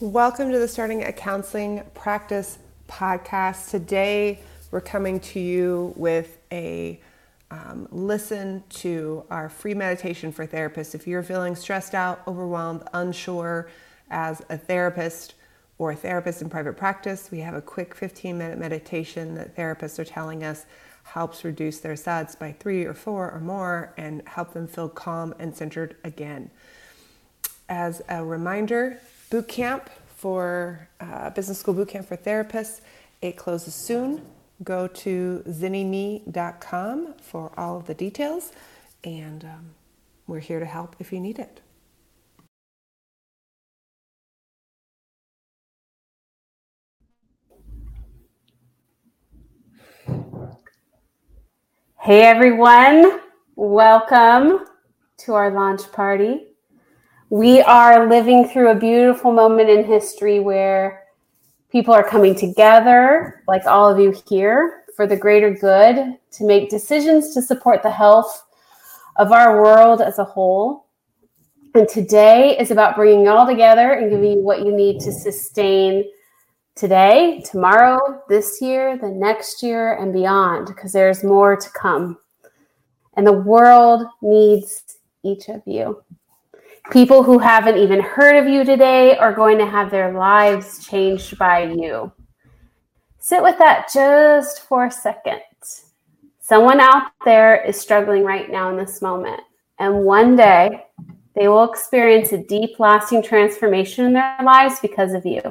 Welcome to the Starting a Counseling Practice podcast. Today, we're coming to you with a um, listen to our free meditation for therapists. If you're feeling stressed out, overwhelmed, unsure as a therapist or a therapist in private practice, we have a quick 15 minute meditation that therapists are telling us helps reduce their SUDs by three or four or more and help them feel calm and centered again. As a reminder, boot camp for uh, business school boot camp for therapists. It closes soon. Go to zynnyme.com for all of the details, and um, we're here to help if you need it. Hey everyone, welcome to our launch party we are living through a beautiful moment in history where people are coming together, like all of you here, for the greater good, to make decisions to support the health of our world as a whole. And today is about bringing it all together and giving you what you need to sustain today, tomorrow, this year, the next year, and beyond, because there's more to come. And the world needs each of you. People who haven't even heard of you today are going to have their lives changed by you. Sit with that just for a second. Someone out there is struggling right now in this moment, and one day they will experience a deep, lasting transformation in their lives because of you.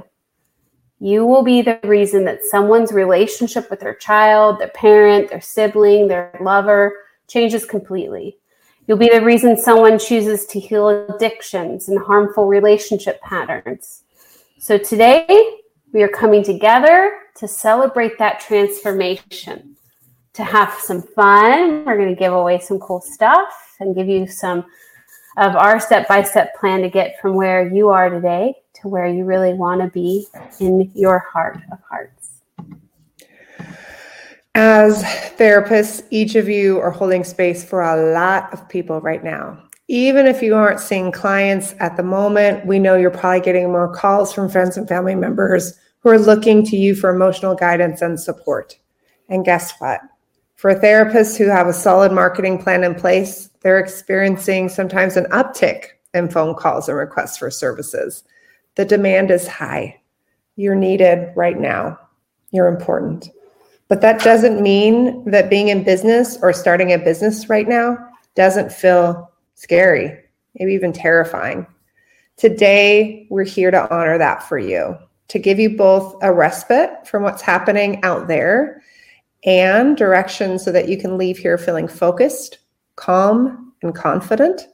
You will be the reason that someone's relationship with their child, their parent, their sibling, their lover changes completely. You'll be the reason someone chooses to heal addictions and harmful relationship patterns. So today, we are coming together to celebrate that transformation, to have some fun. We're going to give away some cool stuff and give you some of our step by step plan to get from where you are today to where you really want to be in your heart of hearts. As therapists, each of you are holding space for a lot of people right now. Even if you aren't seeing clients at the moment, we know you're probably getting more calls from friends and family members who are looking to you for emotional guidance and support. And guess what? For therapists who have a solid marketing plan in place, they're experiencing sometimes an uptick in phone calls and requests for services. The demand is high. You're needed right now. You're important. But that doesn't mean that being in business or starting a business right now doesn't feel scary, maybe even terrifying. Today, we're here to honor that for you, to give you both a respite from what's happening out there and direction so that you can leave here feeling focused, calm, and confident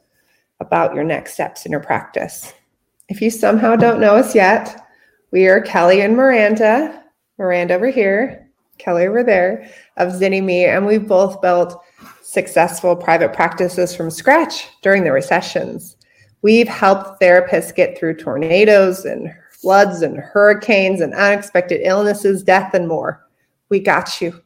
about your next steps in your practice. If you somehow don't know us yet, we are Kelly and Miranda. Miranda over here, Kelly over there of ZynnyMe, and we both built successful private practices from scratch during the recessions. We've helped therapists get through tornadoes and floods and hurricanes and unexpected illnesses, death, and more. We got you.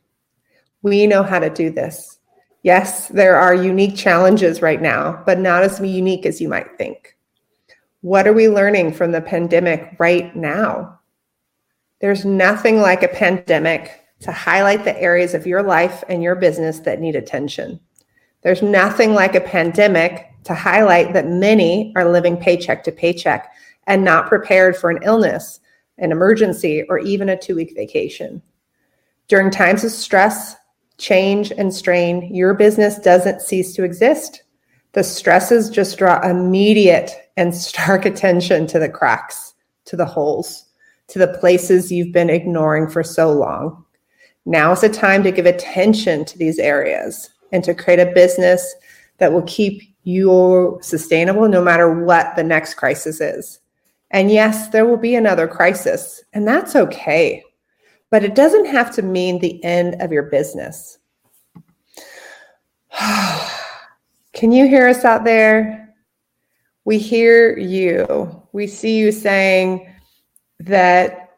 We know how to do this. Yes, there are unique challenges right now, but not as unique as you might think. What are we learning from the pandemic right now? There's nothing like a pandemic to highlight the areas of your life and your business that need attention. There's nothing like a pandemic to highlight that many are living paycheck to paycheck and not prepared for an illness, an emergency, or even a two week vacation. During times of stress, change, and strain, your business doesn't cease to exist. The stresses just draw immediate and stark attention to the cracks, to the holes, to the places you've been ignoring for so long. Now is the time to give attention to these areas and to create a business that will keep you sustainable no matter what the next crisis is. And yes, there will be another crisis, and that's okay. But it doesn't have to mean the end of your business. Can you hear us out there? We hear you. We see you saying that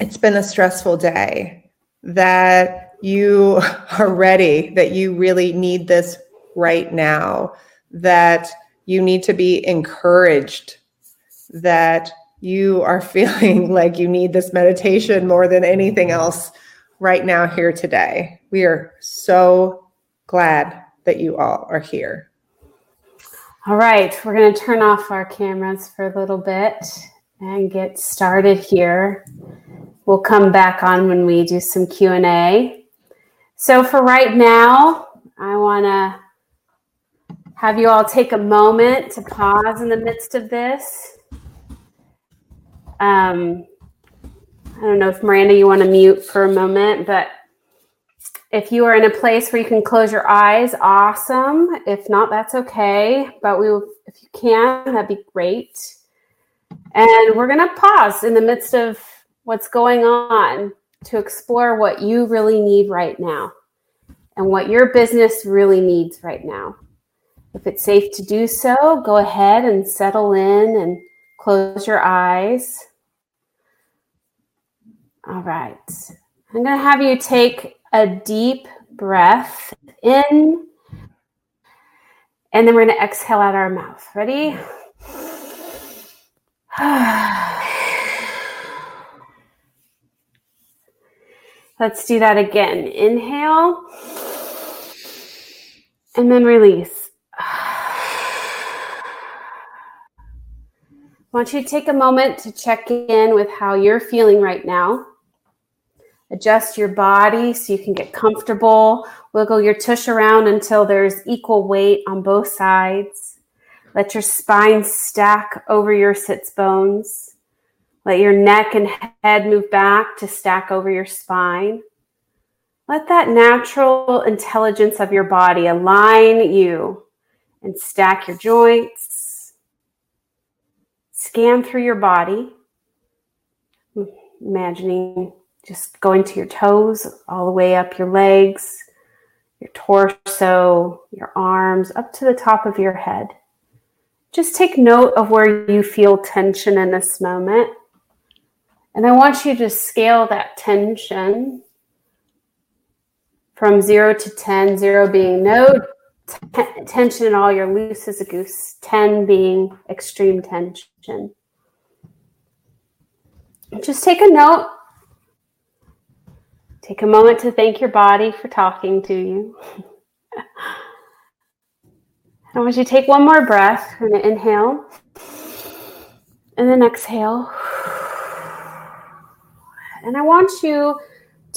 it's been a stressful day that you are ready, that you really need this right now, that you need to be encouraged, that you are feeling like you need this meditation more than anything else right now, here today. We are so glad that you all are here. All right, we're going to turn off our cameras for a little bit and get started here. We'll come back on when we do some Q&A. So for right now, I want to have you all take a moment to pause in the midst of this. Um, I don't know if Miranda, you want to mute for a moment, but if you are in a place where you can close your eyes, awesome. If not, that's okay. But we, if you can, that'd be great. And we're going to pause in the midst of what's going on to explore what you really need right now and what your business really needs right now. If it's safe to do so, go ahead and settle in and close your eyes. All right. I'm going to have you take a deep breath in, and then we're going to exhale out our mouth. Ready? Let's do that again. Inhale and then release. I want you to take a moment to check in with how you're feeling right now. Adjust your body so you can get comfortable. Wiggle your tush around until there's equal weight on both sides. Let your spine stack over your sits bones. Let your neck and head move back to stack over your spine. Let that natural intelligence of your body align you and stack your joints. Scan through your body, imagining just going to your toes, all the way up your legs, your torso, your arms, up to the top of your head. Just take note of where you feel tension in this moment. And I want you to scale that tension from zero to 10, zero being no t- tension at all, you're loose as a goose, 10 being extreme tension. Just take a note Take a moment to thank your body for talking to you. I want you to take one more breath. To inhale and then exhale. And I want you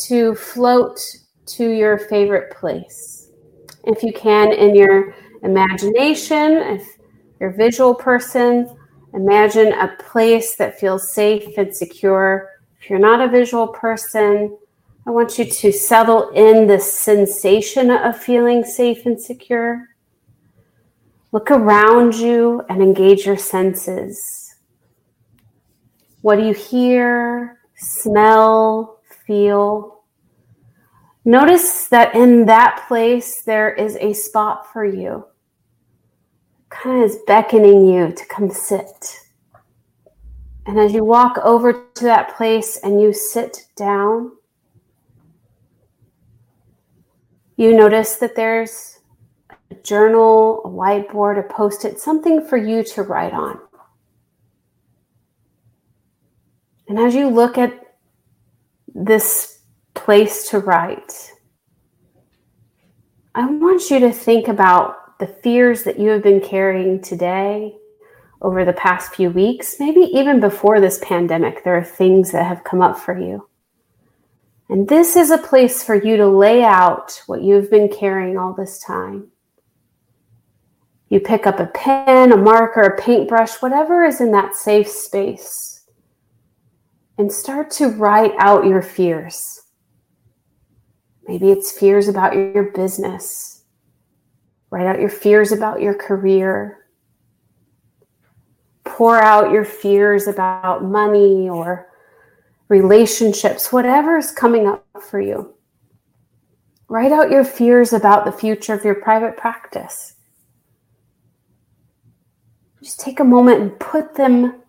to float to your favorite place. If you can, in your imagination, if you're a visual person, imagine a place that feels safe and secure. If you're not a visual person, I want you to settle in the sensation of feeling safe and secure. Look around you and engage your senses. What do you hear, smell, feel? Notice that in that place there is a spot for you. Kind of is beckoning you to come sit. And as you walk over to that place and you sit down, You notice that there's a journal, a whiteboard, a post it, something for you to write on. And as you look at this place to write, I want you to think about the fears that you have been carrying today over the past few weeks, maybe even before this pandemic. There are things that have come up for you. And this is a place for you to lay out what you've been carrying all this time. You pick up a pen, a marker, a paintbrush, whatever is in that safe space, and start to write out your fears. Maybe it's fears about your business. Write out your fears about your career. Pour out your fears about money or relationships, whatever is coming up for you. Write out your fears about the future of your private practice. Just take a moment and put them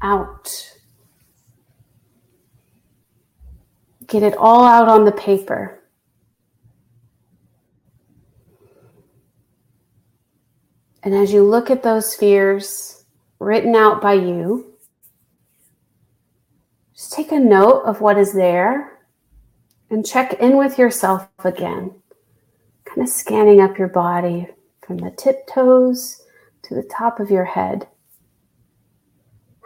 out. Get it all out on the paper. And as you look at those fears written out by you, just take a note of what is there and check in with yourself again, kind of scanning up your body from the tiptoes to the top of your head.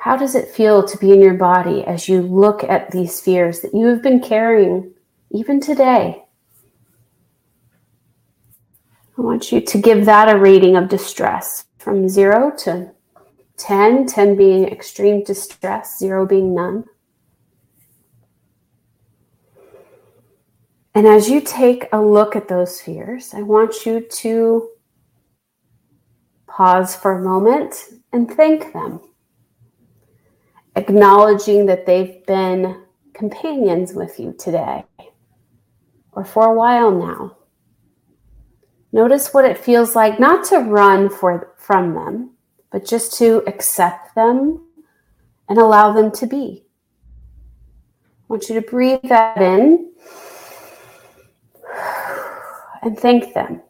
How does it feel to be in your body as you look at these fears that you have been carrying even today? I want you to give that a rating of distress from zero to 10, 10 being extreme distress, zero being none. And as you take a look at those fears, I want you to pause for a moment and thank them, acknowledging that they've been companions with you today or for a while now. Notice what it feels like not to run for, from them, but just to accept them and allow them to be. I want you to breathe that in and thank them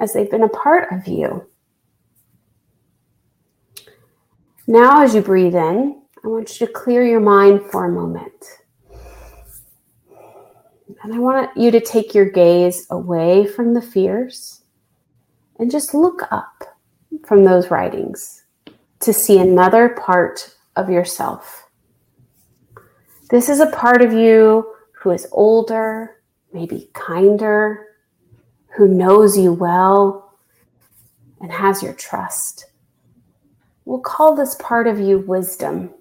as they've been a part of you. Now, as you breathe in, I want you to clear your mind for a moment. And I want you to take your gaze away from the fears and just look up from those writings to see another part of yourself. This is a part of you who is older, maybe kinder, who knows you well and has your trust. We'll call this part of you wisdom.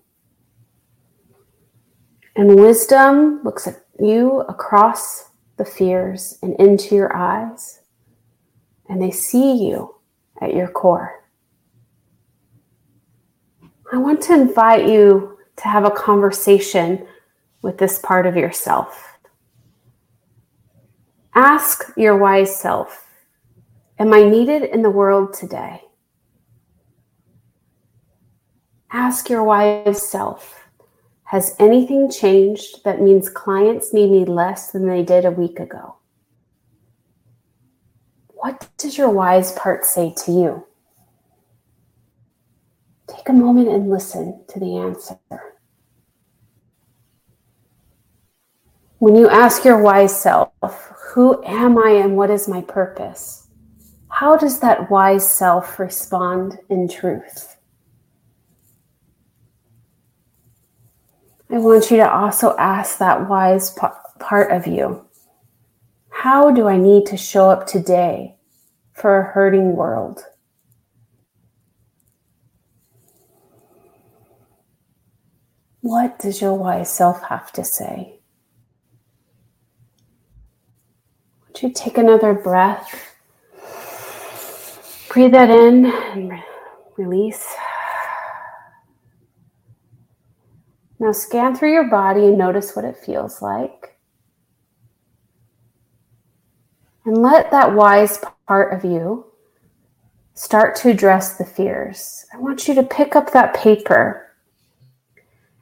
And wisdom looks at you across the fears and into your eyes, and they see you at your core. I want to invite you to have a conversation with this part of yourself. Ask your wise self Am I needed in the world today? Ask your wise self Has anything changed that means clients need me less than they did a week ago? What does your wise part say to you? Take a moment and listen to the answer. When you ask your wise self, Who am I and what is my purpose? How does that wise self respond in truth? I want you to also ask that wise part of you How do I need to show up today for a hurting world? What does your wise self have to say? Would you take another breath? Breathe that in and re- release. Now scan through your body and notice what it feels like. And let that wise part of you start to address the fears. I want you to pick up that paper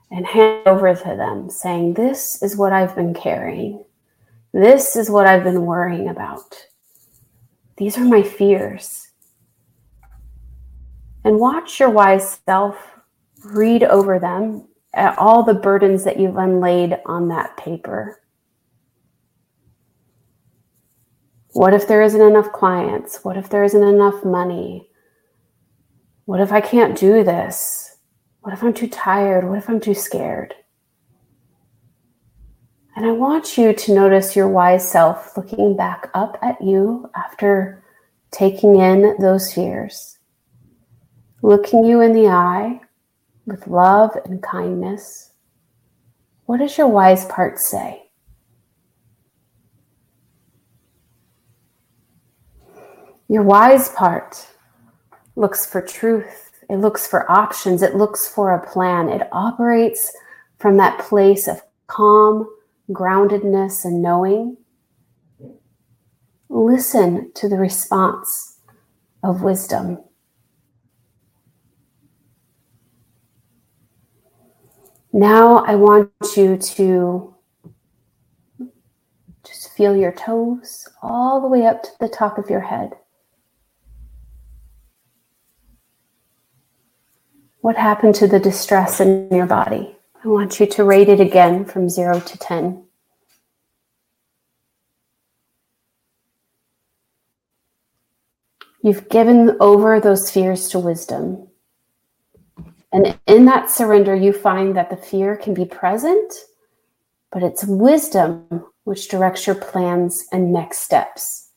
and hand over to them, saying, This is what I've been carrying. This is what I've been worrying about. These are my fears. And watch your wise self read over them all the burdens that you've unlaid on that paper. What if there isn't enough clients? What if there isn't enough money? What if I can't do this? What if I'm too tired? What if I'm too scared? And I want you to notice your wise self looking back up at you after taking in those fears, looking you in the eye with love and kindness. What does your wise part say? Your wise part looks for truth it looks for options. It looks for a plan. It operates from that place of calm, groundedness, and knowing. Listen to the response of wisdom. Now I want you to just feel your toes all the way up to the top of your head. What happened to the distress in your body? I want you to rate it again from zero to 10. You've given over those fears to wisdom. And in that surrender, you find that the fear can be present, but it's wisdom which directs your plans and next steps.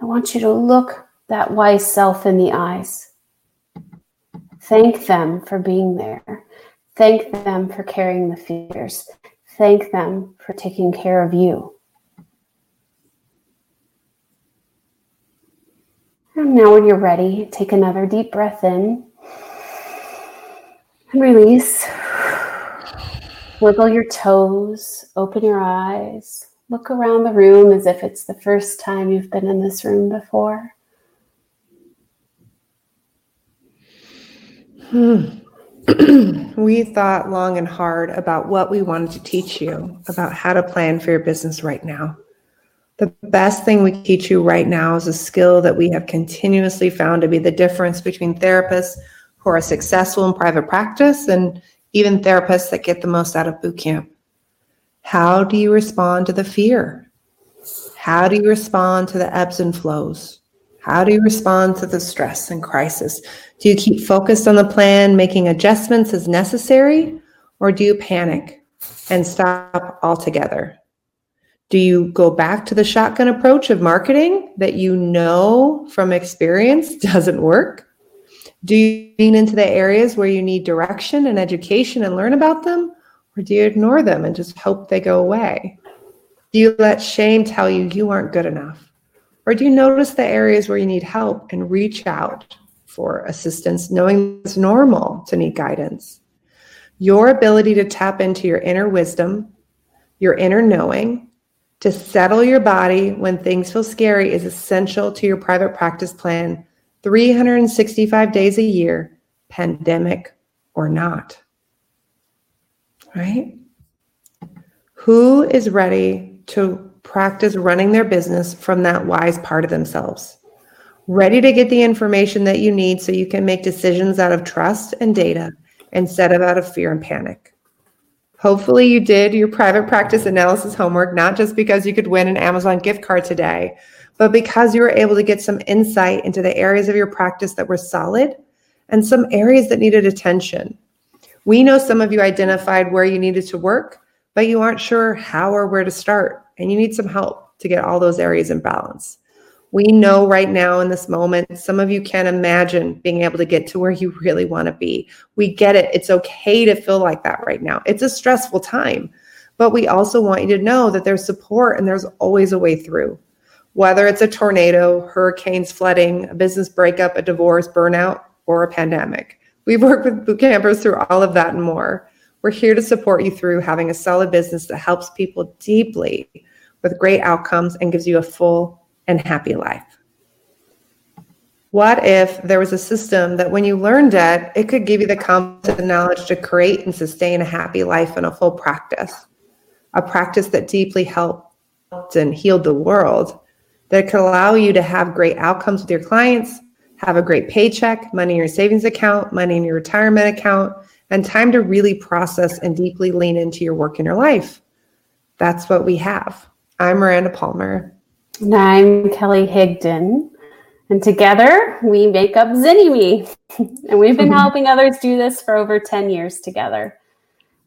I want you to look that wise self in the eyes. Thank them for being there. Thank them for carrying the fears. Thank them for taking care of you. And now, when you're ready, take another deep breath in and release. Wiggle your toes, open your eyes, look around the room as if it's the first time you've been in this room before. Hmm. we thought long and hard about what we wanted to teach you about how to plan for your business right now. The best thing we teach you right now is a skill that we have continuously found to be the difference between therapists who are successful in private practice and even therapists that get the most out of boot camp. How do you respond to the fear? How do you respond to the ebbs and flows? How do you respond to the stress and crisis? Do you keep focused on the plan, making adjustments as necessary, or do you panic and stop altogether? Do you go back to the shotgun approach of marketing that you know from experience doesn't work? Do you lean into the areas where you need direction and education and learn about them? Or do you ignore them and just hope they go away? Do you let shame tell you you aren't good enough? Or do you notice the areas where you need help and reach out for assistance, knowing it's normal to need guidance? Your ability to tap into your inner wisdom, your inner knowing, to settle your body when things feel scary is essential to your private practice plan 365 days a year, pandemic or not. Right? Who is ready to practice running their business from that wise part of themselves. Ready to get the information that you need so you can make decisions out of trust and data instead of out of fear and panic. Hopefully, you did your private practice analysis homework, not just because you could win an Amazon gift card today, but because you were able to get some insight into the areas of your practice that were solid and some areas that needed attention. We know some of you identified where you needed to work, but you aren't sure how or where to start and you need some help to get all those areas in balance. We know right now in this moment, some of you can't imagine being able to get to where you really want to be. We get it. It's okay to feel like that right now. It's a stressful time, but we also want you to know that there's support and there's always a way through. Whether it's a tornado, hurricanes, flooding, a business breakup, a divorce, burnout, or a pandemic. We've worked with boot campers through all of that and more. We're here to support you through having a solid business that helps people deeply with great outcomes and gives you a full and happy life. What if there was a system that when you learned it, it could give you the confidence and knowledge to create and sustain a happy life and a full practice? A practice that deeply helped and healed the world, that could allow you to have great outcomes with your clients, have a great paycheck, money in your savings account, money in your retirement account, and time to really process and deeply lean into your work in your life. That's what we have. I'm Miranda Palmer. And I'm Kelly Higdon. And together we make up ZynnyMe. and we've been helping others do this for over 10 years together.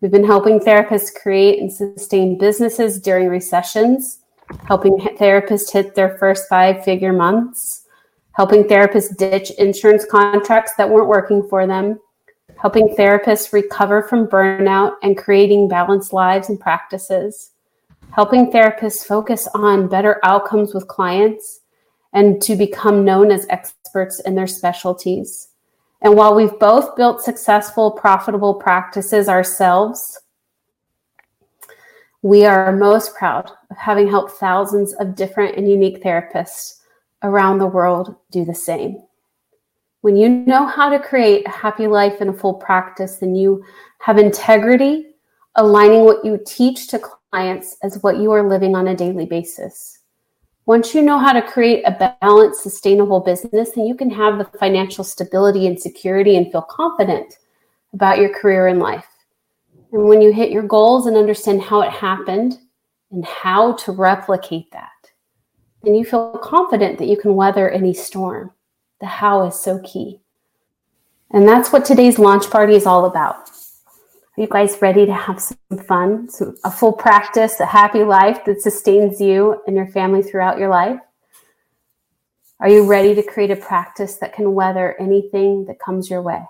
We've been helping therapists create and sustain businesses during recessions, helping therapists hit their first five figure months, helping therapists ditch insurance contracts that weren't working for them, helping therapists recover from burnout and creating balanced lives and practices, helping therapists focus on better outcomes with clients and to become known as experts in their specialties. And while we've both built successful, profitable practices ourselves, we are most proud of having helped thousands of different and unique therapists around the world do the same. When you know how to create a happy life and a full practice, then you have integrity, aligning what you teach to clients as what you are living on a daily basis. Once you know how to create a balanced, sustainable business, then you can have the financial stability and security and feel confident about your career and life. And when you hit your goals and understand how it happened and how to replicate that, then you feel confident that you can weather any storm. The how is so key. And that's what today's launch party is all about. Are you guys ready to have some fun, some, a full practice, a happy life that sustains you and your family throughout your life? Are you ready to create a practice that can weather anything that comes your way?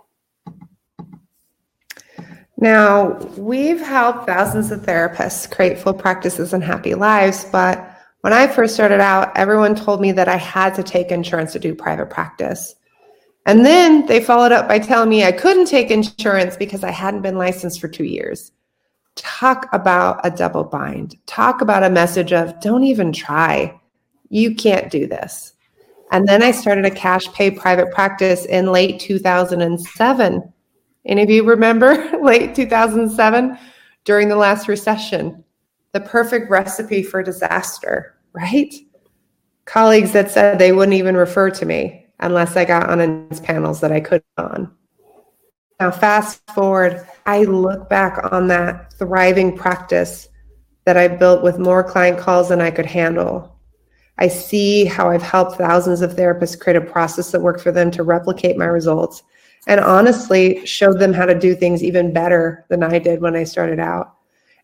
Now, we've helped thousands of therapists create full practices and happy lives, but when I first started out, everyone told me that I had to take insurance to do private practice. And then they followed up by telling me I couldn't take insurance because I hadn't been licensed for two years. Talk about a double bind. Talk about a message of don't even try. You can't do this. And then I started a cash pay private practice in late 2007. Any of you remember late 2007 during the last recession? The perfect recipe for disaster, right? Colleagues that said they wouldn't even refer to me unless I got on panels that I could on. Now, fast forward, I look back on that thriving practice that I built with more client calls than I could handle. I see how I've helped thousands of therapists create a process that worked for them to replicate my results and honestly showed them how to do things even better than I did when I started out.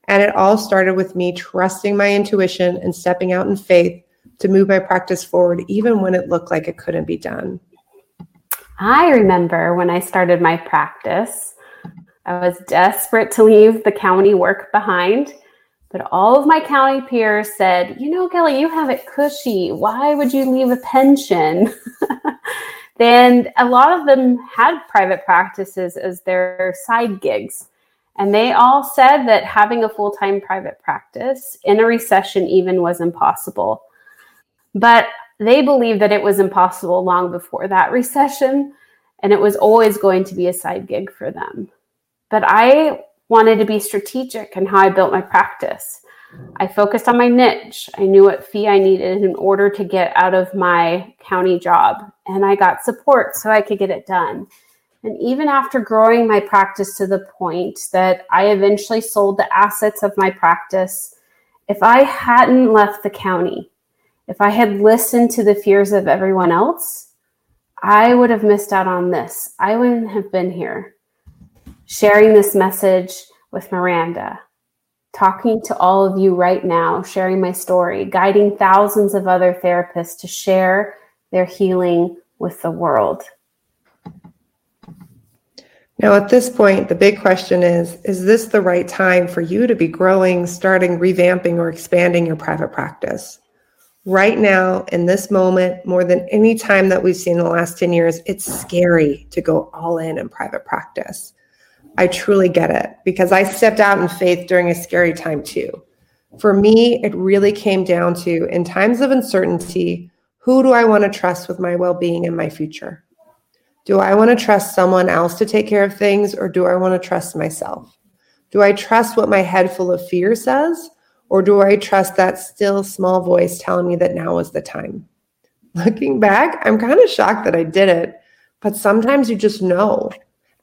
And it all started with me trusting my intuition and stepping out in faith to move my practice forward, even when it looked like it couldn't be done? I remember when I started my practice, I was desperate to leave the county work behind. But all of my county peers said, You know, Kelly, you have it cushy. Why would you leave a pension? then a lot of them had private practices as their side gigs. And they all said that having a full time private practice in a recession even was impossible. But they believed that it was impossible long before that recession, and it was always going to be a side gig for them. But I wanted to be strategic in how I built my practice. I focused on my niche. I knew what fee I needed in order to get out of my county job, and I got support so I could get it done. And even after growing my practice to the point that I eventually sold the assets of my practice, if I hadn't left the county, if I had listened to the fears of everyone else, I would have missed out on this. I wouldn't have been here sharing this message with Miranda, talking to all of you right now, sharing my story, guiding thousands of other therapists to share their healing with the world. Now, at this point, the big question is Is this the right time for you to be growing, starting, revamping, or expanding your private practice? right now in this moment more than any time that we've seen in the last 10 years it's scary to go all in in private practice i truly get it because i stepped out in faith during a scary time too for me it really came down to in times of uncertainty who do i want to trust with my well-being and my future do i want to trust someone else to take care of things or do i want to trust myself do i trust what my head full of fear says or do I trust that still small voice telling me that now is the time? Looking back, I'm kind of shocked that I did it, but sometimes you just know.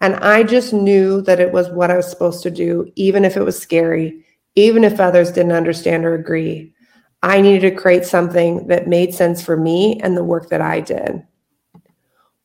And I just knew that it was what I was supposed to do, even if it was scary, even if others didn't understand or agree. I needed to create something that made sense for me and the work that I did.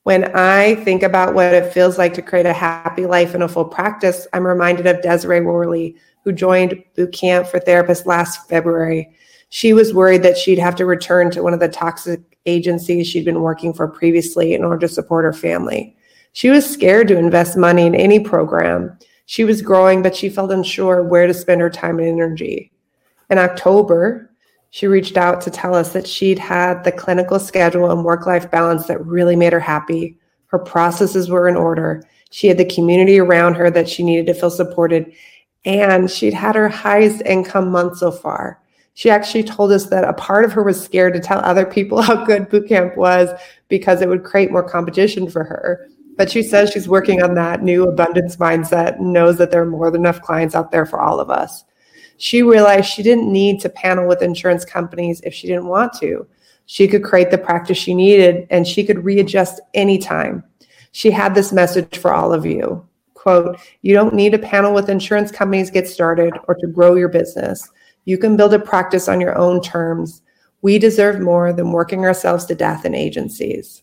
When I think about what it feels like to create a happy life in a full practice, I'm reminded of Desiree Worley, who joined boot camp for therapists last February. She was worried that she'd have to return to one of the toxic agencies she'd been working for previously in order to support her family. She was scared to invest money in any program. She was growing, but she felt unsure where to spend her time and energy. In October, she reached out to tell us that she'd had the clinical schedule and work life balance that really made her happy. Her processes were in order. She had the community around her that she needed to feel supported, and she'd had her highest income month so far. She actually told us that a part of her was scared to tell other people how good boot camp was because it would create more competition for her. But she says she's working on that new abundance mindset and knows that there are more than enough clients out there for all of us. She realized she didn't need to panel with insurance companies if she didn't want to. She could create the practice she needed and she could readjust anytime. She had this message for all of you quote, you don't need a panel with insurance companies to get started or to grow your business. You can build a practice on your own terms. We deserve more than working ourselves to death in agencies.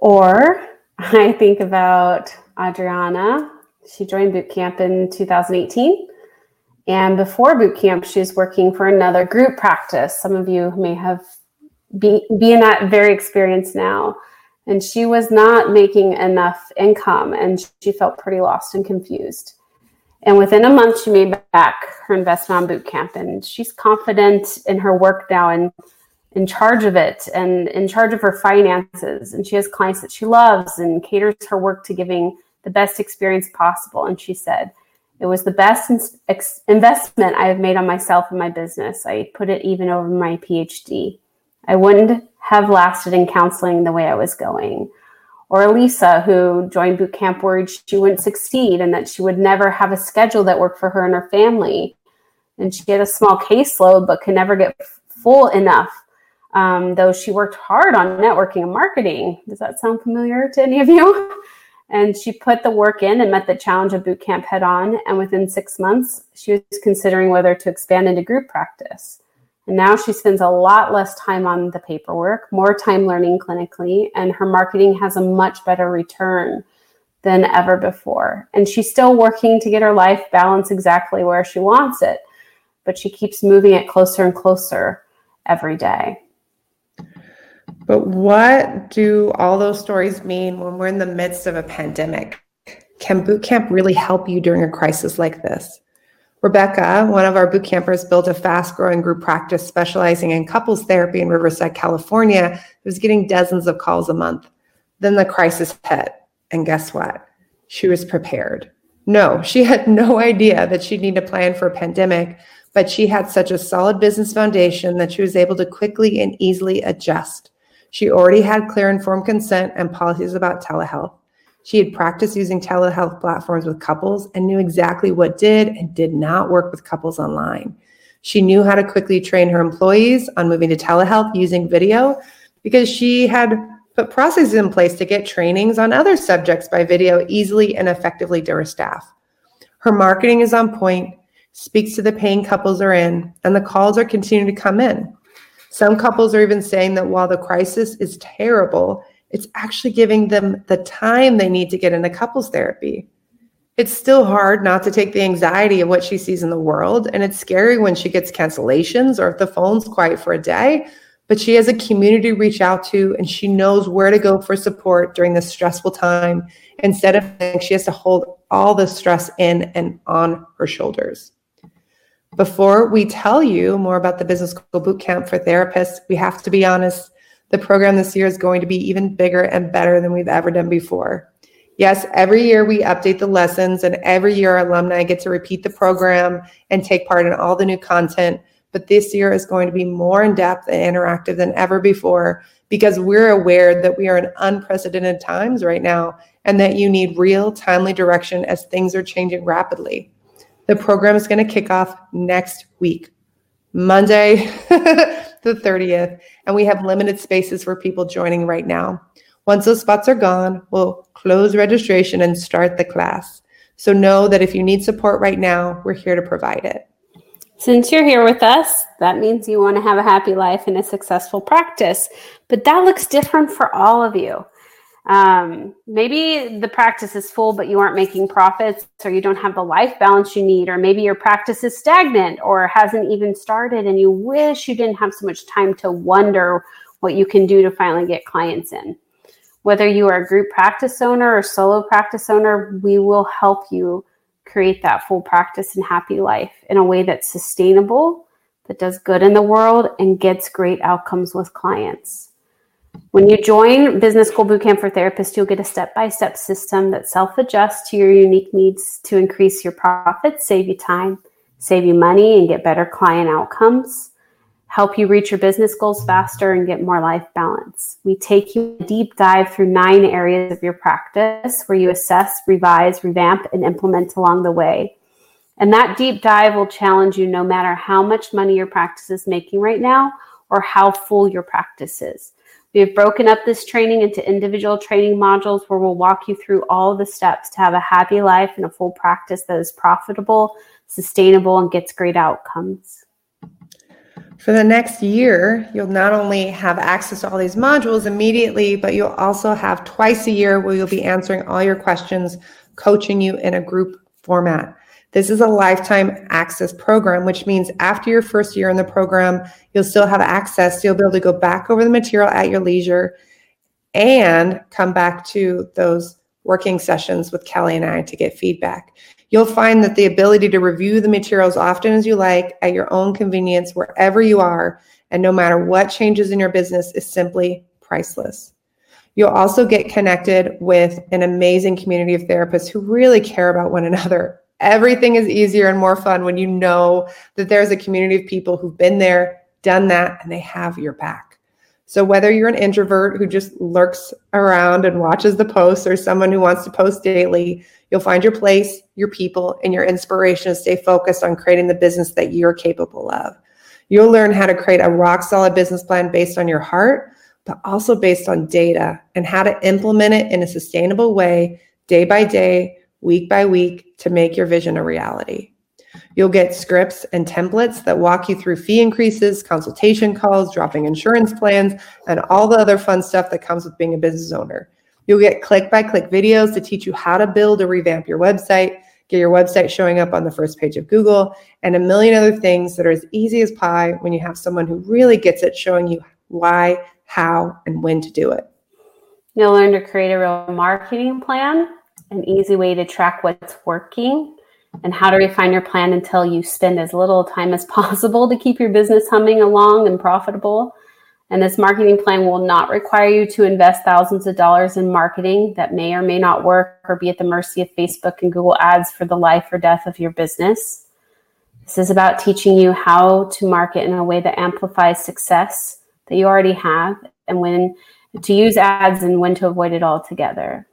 Or I think about Adriana. She joined boot camp in 2018. And before boot camp, she was working for another group practice. Some of you may have be, be that very experience now. And she was not making enough income and she felt pretty lost and confused. And within a month, she made back her investment on boot camp. And she's confident in her work now and in charge of it and in charge of her finances. And she has clients that she loves and caters her work to giving the best experience possible. And she said, it was the best ex- investment I have made on myself and my business. I put it even over my PhD. I wouldn't have lasted in counseling the way I was going. Or Elisa, who joined boot camp worried she wouldn't succeed and that she would never have a schedule that worked for her and her family. And she had a small caseload, but could never get full enough. Um, though she worked hard on networking and marketing. Does that sound familiar to any of you? and she put the work in and met the challenge of boot camp head on. And within six months, she was considering whether to expand into group practice. And now she spends a lot less time on the paperwork, more time learning clinically, and her marketing has a much better return than ever before. And she's still working to get her life balance exactly where she wants it, but she keeps moving it closer and closer every day. But what do all those stories mean when we're in the midst of a pandemic? Can boot camp really help you during a crisis like this? Rebecca, one of our boot campers, built a fast growing group practice specializing in couples therapy in Riverside, California. It was getting dozens of calls a month. Then the crisis hit. And guess what? She was prepared. No, she had no idea that she'd need to plan for a pandemic, but she had such a solid business foundation that she was able to quickly and easily adjust. She already had clear informed consent and policies about telehealth. She had practiced using telehealth platforms with couples and knew exactly what did and did not work with couples online. She knew how to quickly train her employees on moving to telehealth using video because she had put processes in place to get trainings on other subjects by video easily and effectively to her staff. Her marketing is on point, speaks to the pain couples are in, and the calls are continuing to come in. Some couples are even saying that while the crisis is terrible, it's actually giving them the time they need to get into couples therapy. It's still hard not to take the anxiety of what she sees in the world. And it's scary when she gets cancellations or if the phone's quiet for a day. But she has a community to reach out to and she knows where to go for support during this stressful time instead of she has to hold all the stress in and on her shoulders. Before we tell you more about the Business School Bootcamp for therapists, we have to be honest the program this year is going to be even bigger and better than we've ever done before. Yes, every year we update the lessons, and every year our alumni get to repeat the program and take part in all the new content. But this year is going to be more in depth and interactive than ever before because we're aware that we are in unprecedented times right now and that you need real, timely direction as things are changing rapidly. The program is going to kick off next week, Monday, the 30th, and we have limited spaces for people joining right now. Once those spots are gone, we'll close registration and start the class. So know that if you need support right now, we're here to provide it. Since you're here with us, that means you want to have a happy life and a successful practice. But that looks different for all of you. Um, maybe the practice is full, but you aren't making profits, or you don't have the life balance you need, or maybe your practice is stagnant or hasn't even started, and you wish you didn't have so much time to wonder what you can do to finally get clients in. Whether you are a group practice owner or solo practice owner, we will help you create that full practice and happy life in a way that's sustainable, that does good in the world, and gets great outcomes with clients. When you join Business School Bootcamp for Therapists, you'll get a step by step system that self adjusts to your unique needs to increase your profits, save you time, save you money, and get better client outcomes, help you reach your business goals faster, and get more life balance. We take you a deep dive through nine areas of your practice where you assess, revise, revamp, and implement along the way. And that deep dive will challenge you no matter how much money your practice is making right now or how full your practice is We have broken up this training into individual training modules where we'll walk you through all the steps to have a happy life and a full practice that is profitable, sustainable, and gets great outcomes. For the next year, you'll not only have access to all these modules immediately, but you'll also have twice a year where you'll be answering all your questions, coaching you in a group format. This is a lifetime access program, which means after your first year in the program, you'll still have access. You'll be able to go back over the material at your leisure and come back to those working sessions with Kelly and I to get feedback. You'll find that the ability to review the material as often as you like at your own convenience, wherever you are, and no matter what changes in your business, is simply priceless. You'll also get connected with an amazing community of therapists who really care about one another Everything is easier and more fun when you know that there's a community of people who've been there, done that, and they have your back. So, whether you're an introvert who just lurks around and watches the posts or someone who wants to post daily, you'll find your place, your people, and your inspiration to stay focused on creating the business that you're capable of. You'll learn how to create a rock solid business plan based on your heart, but also based on data and how to implement it in a sustainable way day by day week by week to make your vision a reality. You'll get scripts and templates that walk you through fee increases, consultation calls, dropping insurance plans, and all the other fun stuff that comes with being a business owner. You'll get click by click videos to teach you how to build or revamp your website, get your website showing up on the first page of Google, and a million other things that are as easy as pie when you have someone who really gets it showing you why, how, and when to do it. You'll learn to create a real marketing plan an easy way to track what's working and how to refine your plan until you spend as little time as possible to keep your business humming along and profitable. And this marketing plan will not require you to invest thousands of dollars in marketing that may or may not work or be at the mercy of Facebook and Google ads for the life or death of your business. This is about teaching you how to market in a way that amplifies success that you already have and when to use ads and when to avoid it altogether.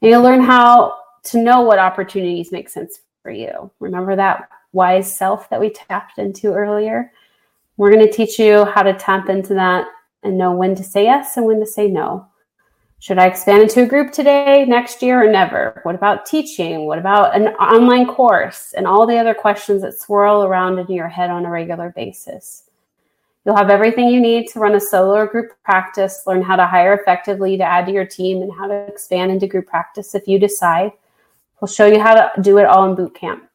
And you'll learn how to know what opportunities make sense for you. Remember that wise self that we tapped into earlier? We're going to teach you how to tap into that and know when to say yes and when to say no. Should I expand into a group today, next year, or never? What about teaching? What about an online course? And all the other questions that swirl around in your head on a regular basis. You'll have everything you need to run a solo or group practice, learn how to hire effectively to add to your team, and how to expand into group practice if you decide. We'll show you how to do it all in boot camp.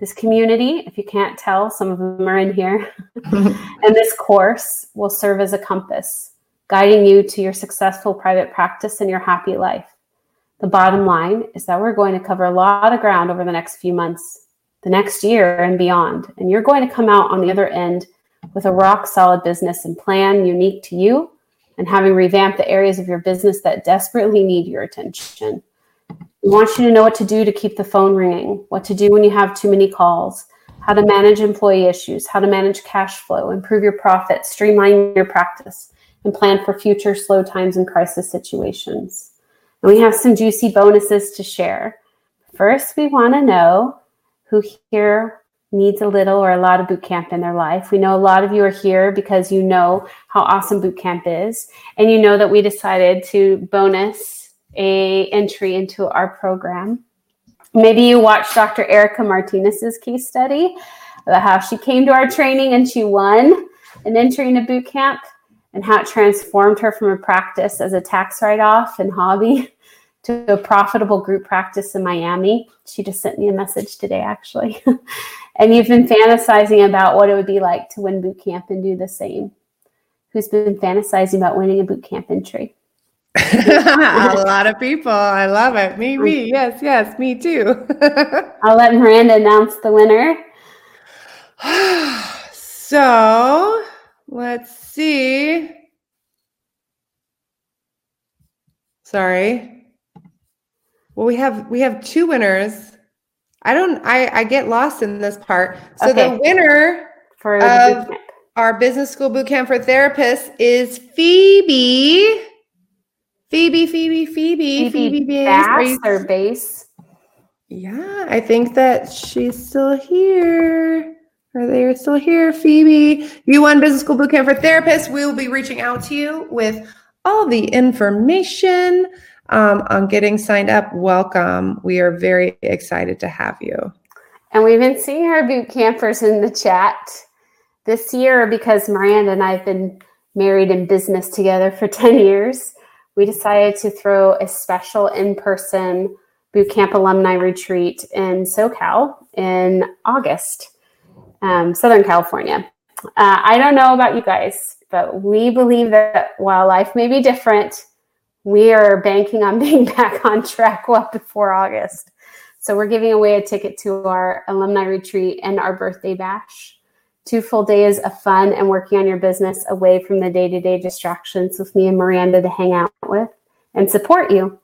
This community, if you can't tell, some of them are in here, and this course will serve as a compass, guiding you to your successful private practice and your happy life. The bottom line is that we're going to cover a lot of ground over the next few months, the next year, and beyond. And you're going to come out on the other end with a rock solid business and plan unique to you and having revamped the areas of your business that desperately need your attention. We want you to know what to do to keep the phone ringing, what to do when you have too many calls, how to manage employee issues, how to manage cash flow, improve your profits, streamline your practice, and plan for future slow times and crisis situations. And we have some juicy bonuses to share. First, we want to know who here needs a little or a lot of boot camp in their life. We know a lot of you are here because you know how awesome boot camp is, and you know that we decided to bonus a entry into our program. Maybe you watched Dr. Erica Martinez's case study about how she came to our training and she won an entry into boot camp and how it transformed her from a practice as a tax write-off and hobby to a profitable group practice in Miami. She just sent me a message today, actually. and you've been fantasizing about what it would be like to win boot camp and do the same. Who's been fantasizing about winning a boot camp entry? a lot of people. I love it. Me, me. Yes, yes, me too. I'll let Miranda announce the winner. so let's see. Sorry. Well, we have we have two winners. I don't I I get lost in this part. So okay. the winner for of our business school boot camp for therapists is Phoebe. Phoebe, Phoebe, Phoebe, Phoebe, Phoebe Bass or base. Yeah, I think that she's still here. Are they still here? Phoebe, you won Business School Bootcamp for Therapists. We will be reaching out to you with all the information um, on getting signed up. Welcome. We are very excited to have you. And we've been seeing our boot campers in the chat this year because Miranda and I have been married in business together for 10 years. We decided to throw a special in person boot camp alumni retreat in SoCal in August, um, Southern California. Uh, I don't know about you guys, but we believe that while life may be different, we are banking on being back on track well before August. So we're giving away a ticket to our alumni retreat and our birthday bash. Two full days of fun and working on your business away from the day to day distractions with me and Miranda to hang out with and support you.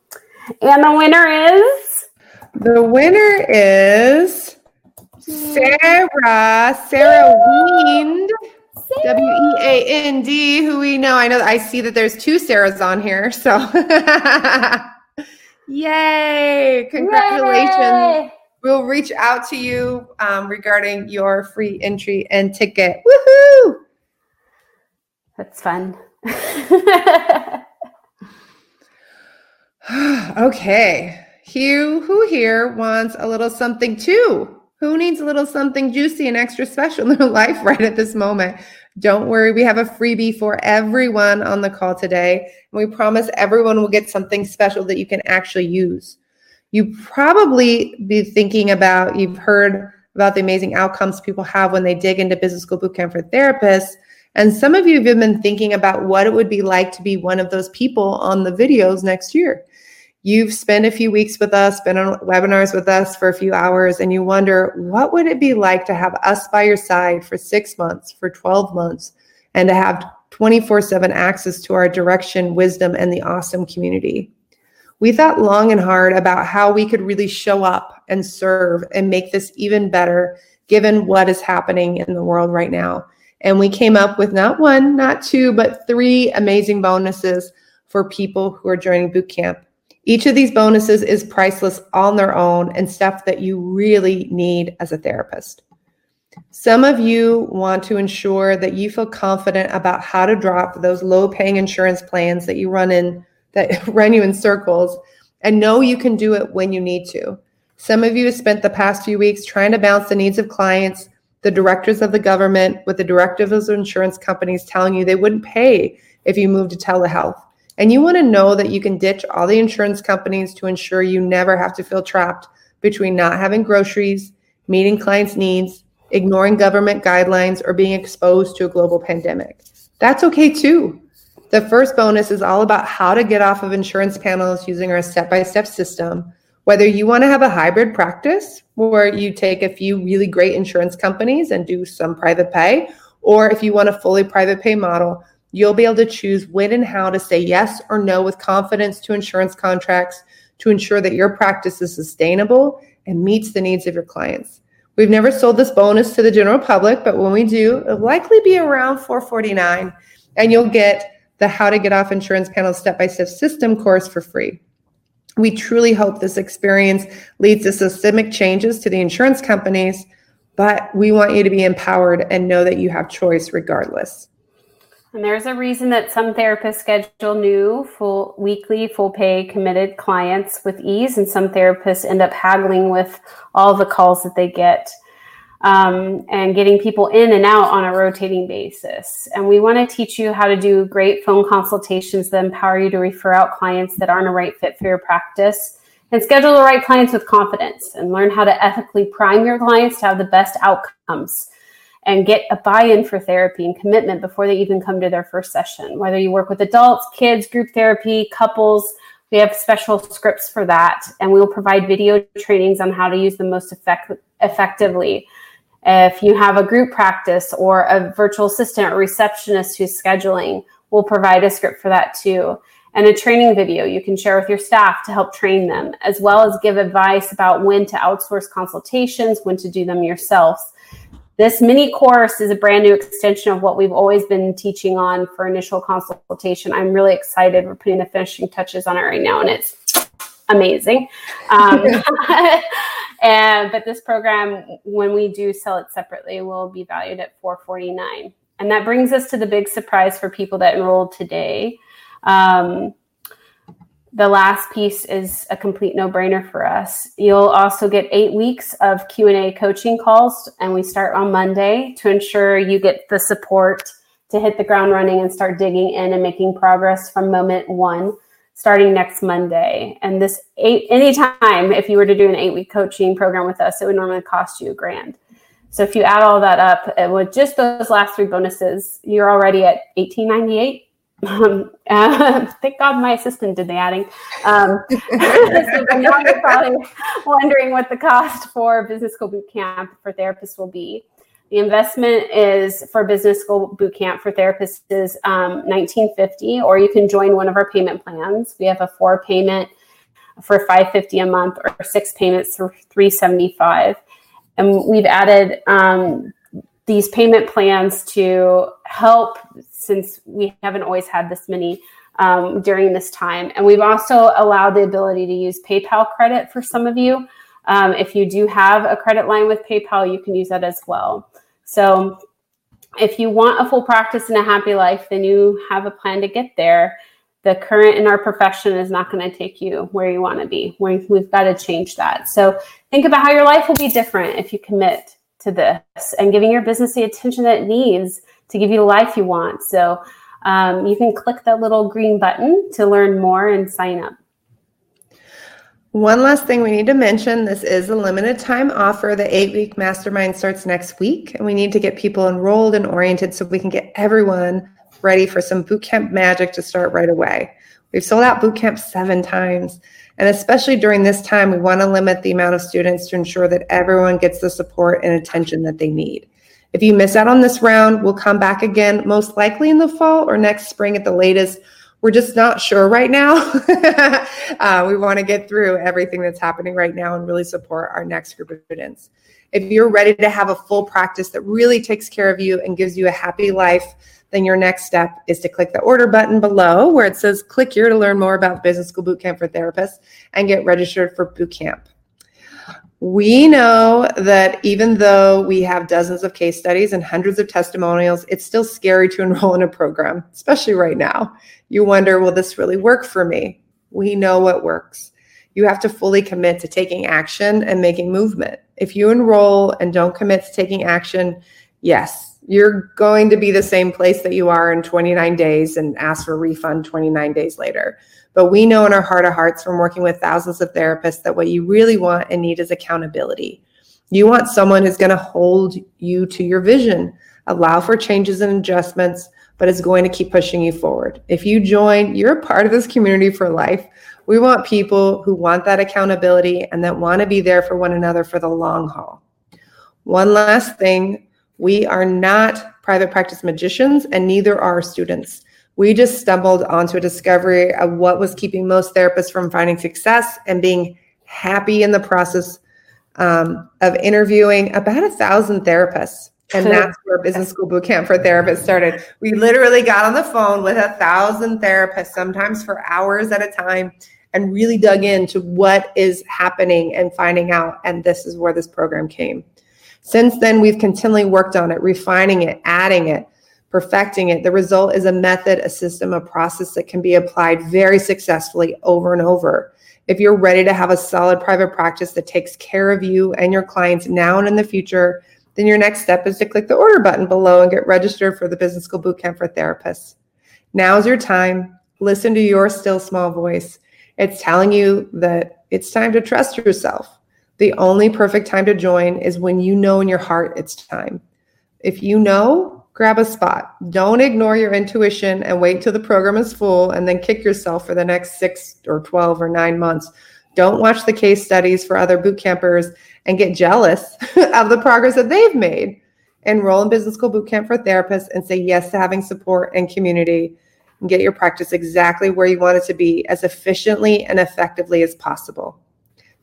And the winner is? The winner is hmm. Sarah, Sarah Weend. W E A N D, who we know. I know I see that there's two Sarahs on here. So, yay! Congratulations. Yay! We'll reach out to you um, regarding your free entry and ticket. Woohoo! That's fun. okay. Hugh, who here wants a little something too? Who needs a little something juicy and extra special in their life right at this moment? Don't worry, we have a freebie for everyone on the call today. And we promise everyone will get something special that you can actually use. You probably be thinking about, you've heard about the amazing outcomes people have when they dig into business school bootcamp for therapists. And some of you have been thinking about what it would be like to be one of those people on the videos next year you've spent a few weeks with us, been on webinars with us for a few hours, and you wonder what would it be like to have us by your side for six months, for 12 months, and to have 24 7 access to our direction, wisdom, and the awesome community. We thought long and hard about how we could really show up and serve and make this even better given what is happening in the world right now. And we came up with not one, not two, but three amazing bonuses for people who are joining bootcamp. Each of these bonuses is priceless on their own and stuff that you really need as a therapist. Some of you want to ensure that you feel confident about how to drop those low paying insurance plans that you run in that run you in circles and know you can do it when you need to. Some of you have spent the past few weeks trying to balance the needs of clients, the directors of the government, with the directives of insurance companies telling you they wouldn't pay if you moved to telehealth. And you want to know that you can ditch all the insurance companies to ensure you never have to feel trapped between not having groceries, meeting clients' needs, ignoring government guidelines, or being exposed to a global pandemic. That's okay too. The first bonus is all about how to get off of insurance panels using our step by step system. Whether you want to have a hybrid practice where you take a few really great insurance companies and do some private pay, or if you want a fully private pay model You'll be able to choose when and how to say yes or no with confidence to insurance contracts to ensure that your practice is sustainable and meets the needs of your clients. We've never sold this bonus to the general public, but when we do, it'll likely be around 449 and you'll get the how to get off insurance panel step-by-step system course for free. We truly hope this experience leads to systemic changes to the insurance companies, but we want you to be empowered and know that you have choice regardless. And there's a reason that some therapists schedule new full weekly full pay committed clients with ease, and some therapists end up haggling with all the calls that they get um, and getting people in and out on a rotating basis. And we want to teach you how to do great phone consultations that empower you to refer out clients that aren't a right fit for your practice and schedule the right clients with confidence and learn how to ethically prime your clients to have the best outcomes and get a buy-in for therapy and commitment before they even come to their first session. Whether you work with adults, kids, group therapy, couples, we have special scripts for that, and we will provide video trainings on how to use them most effect- effectively. If you have a group practice or a virtual assistant or receptionist who's scheduling, we'll provide a script for that too. And a training video you can share with your staff to help train them, as well as give advice about when to outsource consultations, when to do them yourselves this mini course is a brand new extension of what we've always been teaching on for initial consultation. I'm really excited. We're putting the finishing touches on it right now, and it's amazing. Um, And but this program, when we do sell it separately, will be valued at 449. And that brings us to the big surprise for people that enrolled today. Um, the last piece is a complete no-brainer for us. You'll also get eight weeks of Q&A coaching calls, and we start on Monday to ensure you get the support to hit the ground running and start digging in and making progress from moment one starting next Monday. And this eight anytime if you were to do an eight week coaching program with us, it would normally cost you a grand. So if you add all that up uh, with just those last three bonuses, you're already at 1898. Um, uh, thank God my assistant did the adding. Um, so you're probably wondering what the cost for business school boot camp for therapists will be. The investment is for business school boot camp for therapists is um, 1950, or you can join one of our payment plans. We have a four payment for 550 a month, or six payments for 375. And we've added um, these payment plans to help since we haven't always had this many um, during this time. And we've also allowed the ability to use PayPal credit for some of you. Um, if you do have a credit line with PayPal, you can use that as well. So if you want a full practice and a happy life, then you have a plan to get there. The current in our profession is not going to take you where you want to be. We've got to change that. So think about how your life will be different if you commit to this and giving your business the attention that it needs to give you the life you want. So um, you can click that little green button to learn more and sign up. One last thing we need to mention this is a limited time offer. The eight week mastermind starts next week, and we need to get people enrolled and oriented so we can get everyone ready for some bootcamp magic to start right away. We've sold out bootcamp seven times, and especially during this time, we want to limit the amount of students to ensure that everyone gets the support and attention that they need. If you miss out on this round, we'll come back again, most likely in the fall or next spring at the latest we're just not sure right now. uh, we want to get through everything that's happening right now and really support our next group of students. If you're ready to have a full practice that really takes care of you and gives you a happy life, then your next step is to click the order button below where it says click here to learn more about Business School Bootcamp for Therapists and get registered for bootcamp. We know that even though we have dozens of case studies and hundreds of testimonials, it's still scary to enroll in a program, especially right now. You wonder, will this really work for me? We know what works. You have to fully commit to taking action and making movement. If you enroll and don't commit to taking action, yes, you're going to be the same place that you are in 29 days and ask for a refund 29 days later. But we know in our heart of hearts from working with thousands of therapists that what you really want and need is accountability. You want someone who's going to hold you to your vision, allow for changes and adjustments, but is going to keep pushing you forward. If you join, you're a part of this community for life. We want people who want that accountability and that want to be there for one another for the long haul. One last thing we are not private practice magicians, and neither are students we just stumbled onto a discovery of what was keeping most therapists from finding success and being happy in the process um, of interviewing about a thousand therapists. And that's where Business School Bootcamp for Therapists started. We literally got on the phone with a thousand therapists, sometimes for hours at a time, and really dug into what is happening and finding out. And this is where this program came. Since then, we've continually worked on it, refining it, adding it, perfecting it. The result is a method, a system, a process that can be applied very successfully over and over. If you're ready to have a solid private practice that takes care of you and your clients now and in the future, then your next step is to click the order button below and get registered for the Business School Bootcamp for Therapists. Now's your time. Listen to your still small voice. It's telling you that it's time to trust yourself. The only perfect time to join is when you know in your heart it's time. If you know, grab a spot. Don't ignore your intuition and wait till the program is full and then kick yourself for the next six or 12 or nine months. Don't watch the case studies for other boot campers and get jealous of the progress that they've made. Enroll in Business School Bootcamp for Therapists and say yes to having support and community and get your practice exactly where you want it to be as efficiently and effectively as possible.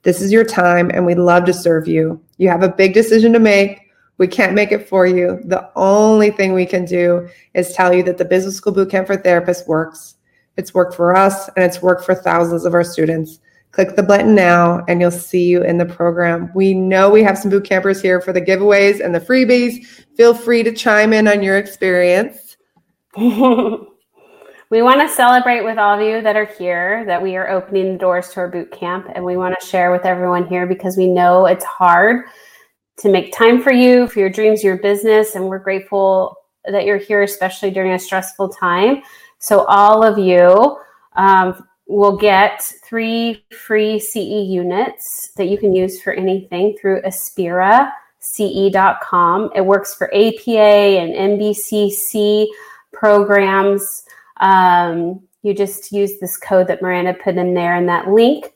This is your time and we'd love to serve you. You have a big decision to make we can't make it for you. The only thing we can do is tell you that the Business School Bootcamp for Therapists works. It's worked for us and it's worked for thousands of our students. Click the button now and you'll see you in the program. We know we have some boot campers here for the giveaways and the freebies. Feel free to chime in on your experience. we want to celebrate with all of you that are here that we are opening the doors to our boot camp and we want to share with everyone here because we know it's hard to make time for you, for your dreams, your business, and we're grateful that you're here, especially during a stressful time. So, all of you, um, will get three free CE units that you can use for anything through AspiraCE.com. It works for APA and NBCC programs. Um, you just use this code that Miranda put in there and that link.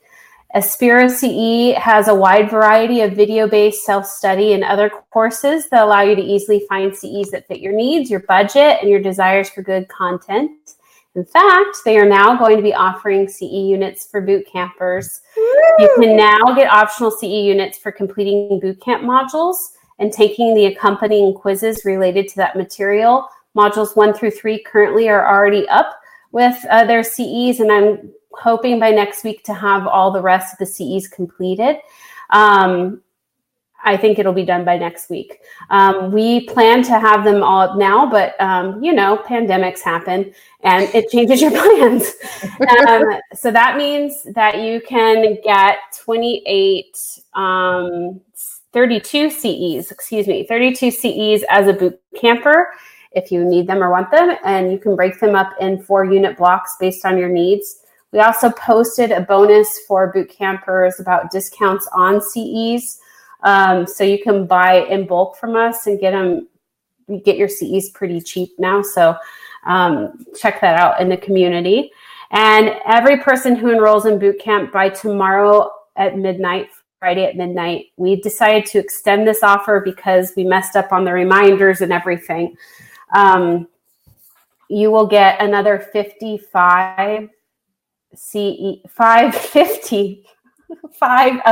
Aspira CE has a wide variety of video based self study and other courses that allow you to easily find CEs that fit your needs, your budget, and your desires for good content. In fact, they are now going to be offering CE units for boot campers. You can now get optional CE units for completing boot camp modules and taking the accompanying quizzes related to that material. Modules one through three currently are already up with uh, their CEs, and I'm hoping by next week to have all the rest of the CEs completed. Um, I think it'll be done by next week. Um, we plan to have them all now, but um, you know, pandemics happen and it changes your plans. um, so that means that you can get 28, um, 32 CEs, excuse me, 32 CEs as a boot camper if you need them or want them, and you can break them up in four unit blocks based on your needs. We also posted a bonus for boot campers about discounts on CEs. Um, so you can buy in bulk from us and get them, get your CEs pretty cheap now. So um, check that out in the community. And every person who enrolls in boot camp by tomorrow at midnight, Friday at midnight, we decided to extend this offer because we messed up on the reminders and everything. Um, you will get another 55 CE 550 50.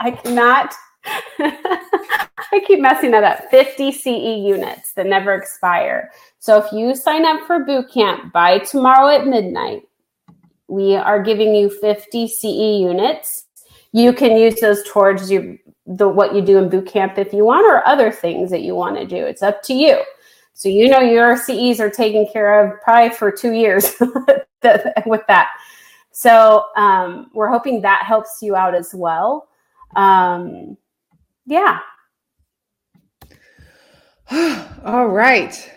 I cannot I keep messing that up. 50 CE units that never expire. So if you sign up for boot camp by tomorrow at midnight, we are giving you 50 CE units. You can use those towards your the what you do in boot camp if you want or other things that you want to do. It's up to you. So you know your CEs are taken care of probably for two years with that. So um, we're hoping that helps you out as well. Um, yeah. All right.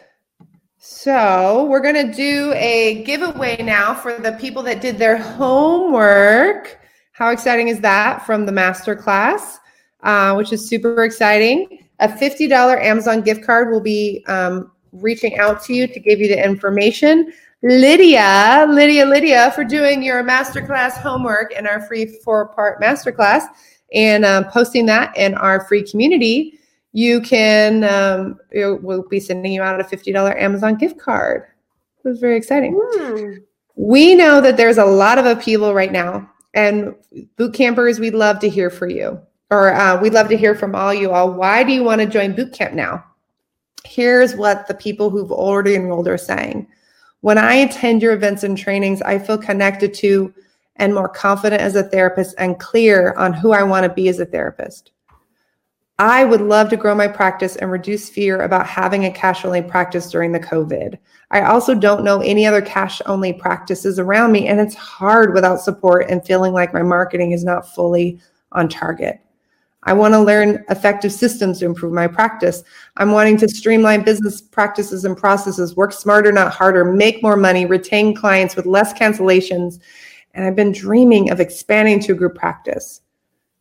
So we're going to do a giveaway now for the people that did their homework. How exciting is that from the master class, uh, which is super exciting. A $50 Amazon gift card will be um, reaching out to you to give you the information. Lydia, Lydia, Lydia, for doing your masterclass homework in our free four part masterclass and um, posting that in our free community, you can, um, we'll be sending you out a $50 Amazon gift card. It was very exciting. Mm. We know that there's a lot of upheaval right now, and boot campers, we'd love to hear for you, or uh, we'd love to hear from all you all. Why do you want to join boot camp now? Here's what the people who've already enrolled are saying. When I attend your events and trainings, I feel connected to and more confident as a therapist and clear on who I want to be as a therapist. I would love to grow my practice and reduce fear about having a cash only practice during the COVID. I also don't know any other cash only practices around me, and it's hard without support and feeling like my marketing is not fully on target. I want to learn effective systems to improve my practice. I'm wanting to streamline business practices and processes, work smarter, not harder, make more money, retain clients with less cancellations, and I've been dreaming of expanding to a group practice.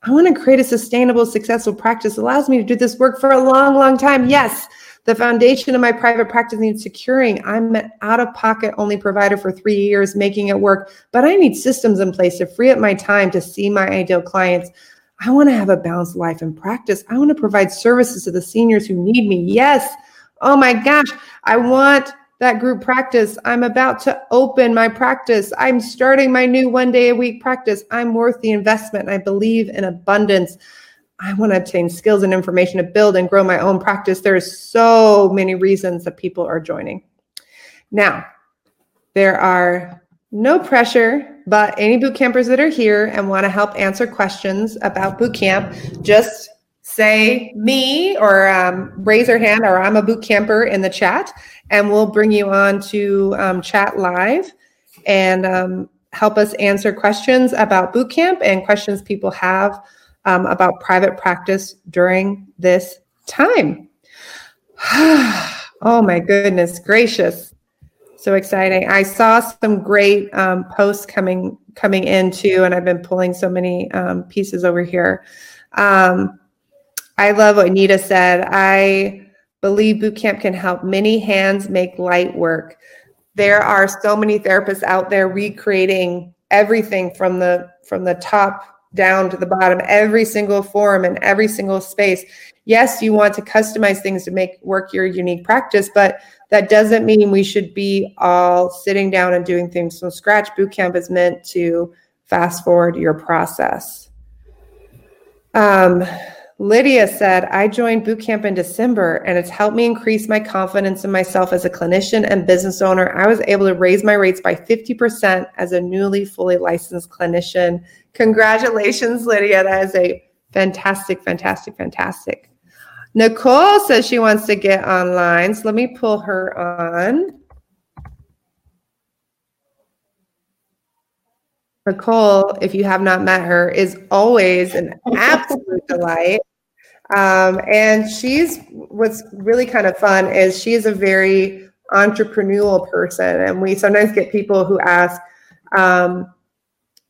I want to create a sustainable, successful practice that allows me to do this work for a long, long time. Yes, the foundation of my private practice needs securing. I'm an out of pocket only provider for three years, making it work, but I need systems in place to free up my time to see my ideal clients. I want to have a balanced life and practice. I want to provide services to the seniors who need me. Yes. Oh my gosh. I want that group practice. I'm about to open my practice. I'm starting my new one day a week practice. I'm worth the investment. I believe in abundance. I want to obtain skills and information to build and grow my own practice. There's so many reasons that people are joining. Now, there are no pressure, but any boot campers that are here and want to help answer questions about boot camp, just say me or um, raise your hand or I'm a boot camper in the chat, and we'll bring you on to um, chat live and um, help us answer questions about boot camp and questions people have um, about private practice during this time. oh my goodness gracious so exciting. I saw some great um, posts coming coming in too and i've been pulling so many um, pieces over here. Um, i love what nita said. I believe bootcamp can help. Many hands make light work. There are so many therapists out there recreating everything from the from the top down to the bottom every single form and every single space yes you want to customize things to make work your unique practice but that doesn't mean we should be all sitting down and doing things from scratch bootcamp is meant to fast forward your process um, Lydia said, I joined bootcamp in December and it's helped me increase my confidence in myself as a clinician and business owner. I was able to raise my rates by 50% as a newly fully licensed clinician. Congratulations, Lydia. That is a fantastic, fantastic, fantastic. Nicole says she wants to get online. So let me pull her on. Nicole, if you have not met her, is always an absolute delight. Um, and she's what's really kind of fun is she is a very entrepreneurial person. And we sometimes get people who ask, um,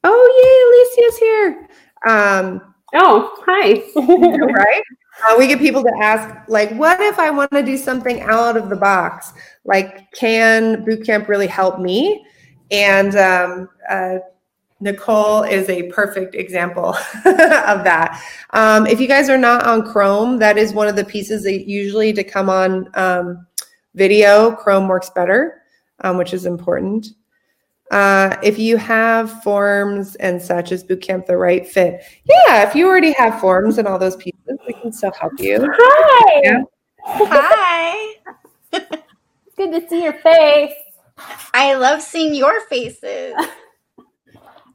Oh, yay, Alicia's here. Um, oh, hi. right? Uh, we get people to ask, like, what if I want to do something out of the box? Like, can bootcamp really help me? And um, uh, Nicole is a perfect example of that. Um, if you guys are not on Chrome, that is one of the pieces that usually to come on um, video, Chrome works better, um, which is important. Uh, if you have forms and such, is Bootcamp the right fit? Yeah, if you already have forms and all those pieces, we can still help you. Hi. Yeah. Hi. Good to see your face. I love seeing your faces.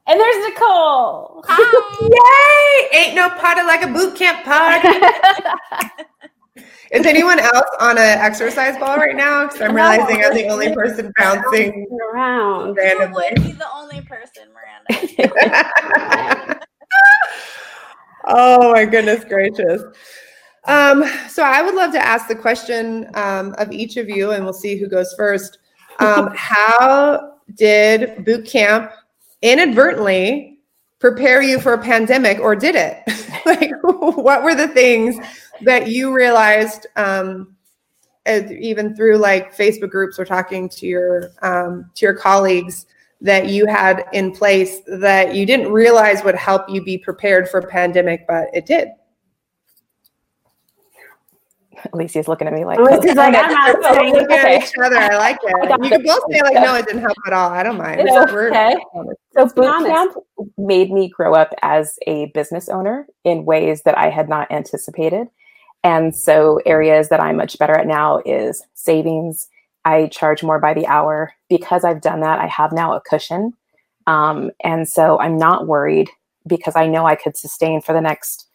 And there's Nicole. Hi. Yay! Ain't no party like a boot camp party. Is anyone else on an exercise ball right now? Because I'm realizing I'm the only person bouncing around randomly. You would be the only person, Miranda. oh my goodness gracious. Um, so I would love to ask the question um, of each of you, and we'll see who goes first. Um, how did boot camp inadvertently prepare you for a pandemic or did it like what were the things that you realized um, even through like facebook groups or talking to your um, to your colleagues that you had in place that you didn't realize would help you be prepared for a pandemic but it did Alicia's looking at me like, Alicia's like, I'm not saying look at each other. I like it. You can both say like, no, it didn't help at all. I don't mind. okay. So boot camp made me grow up as a business owner in ways that I had not anticipated. And so areas that I'm much better at now is savings. I charge more by the hour. Because I've done that, I have now a cushion. Um, and so I'm not worried because I know I could sustain for the next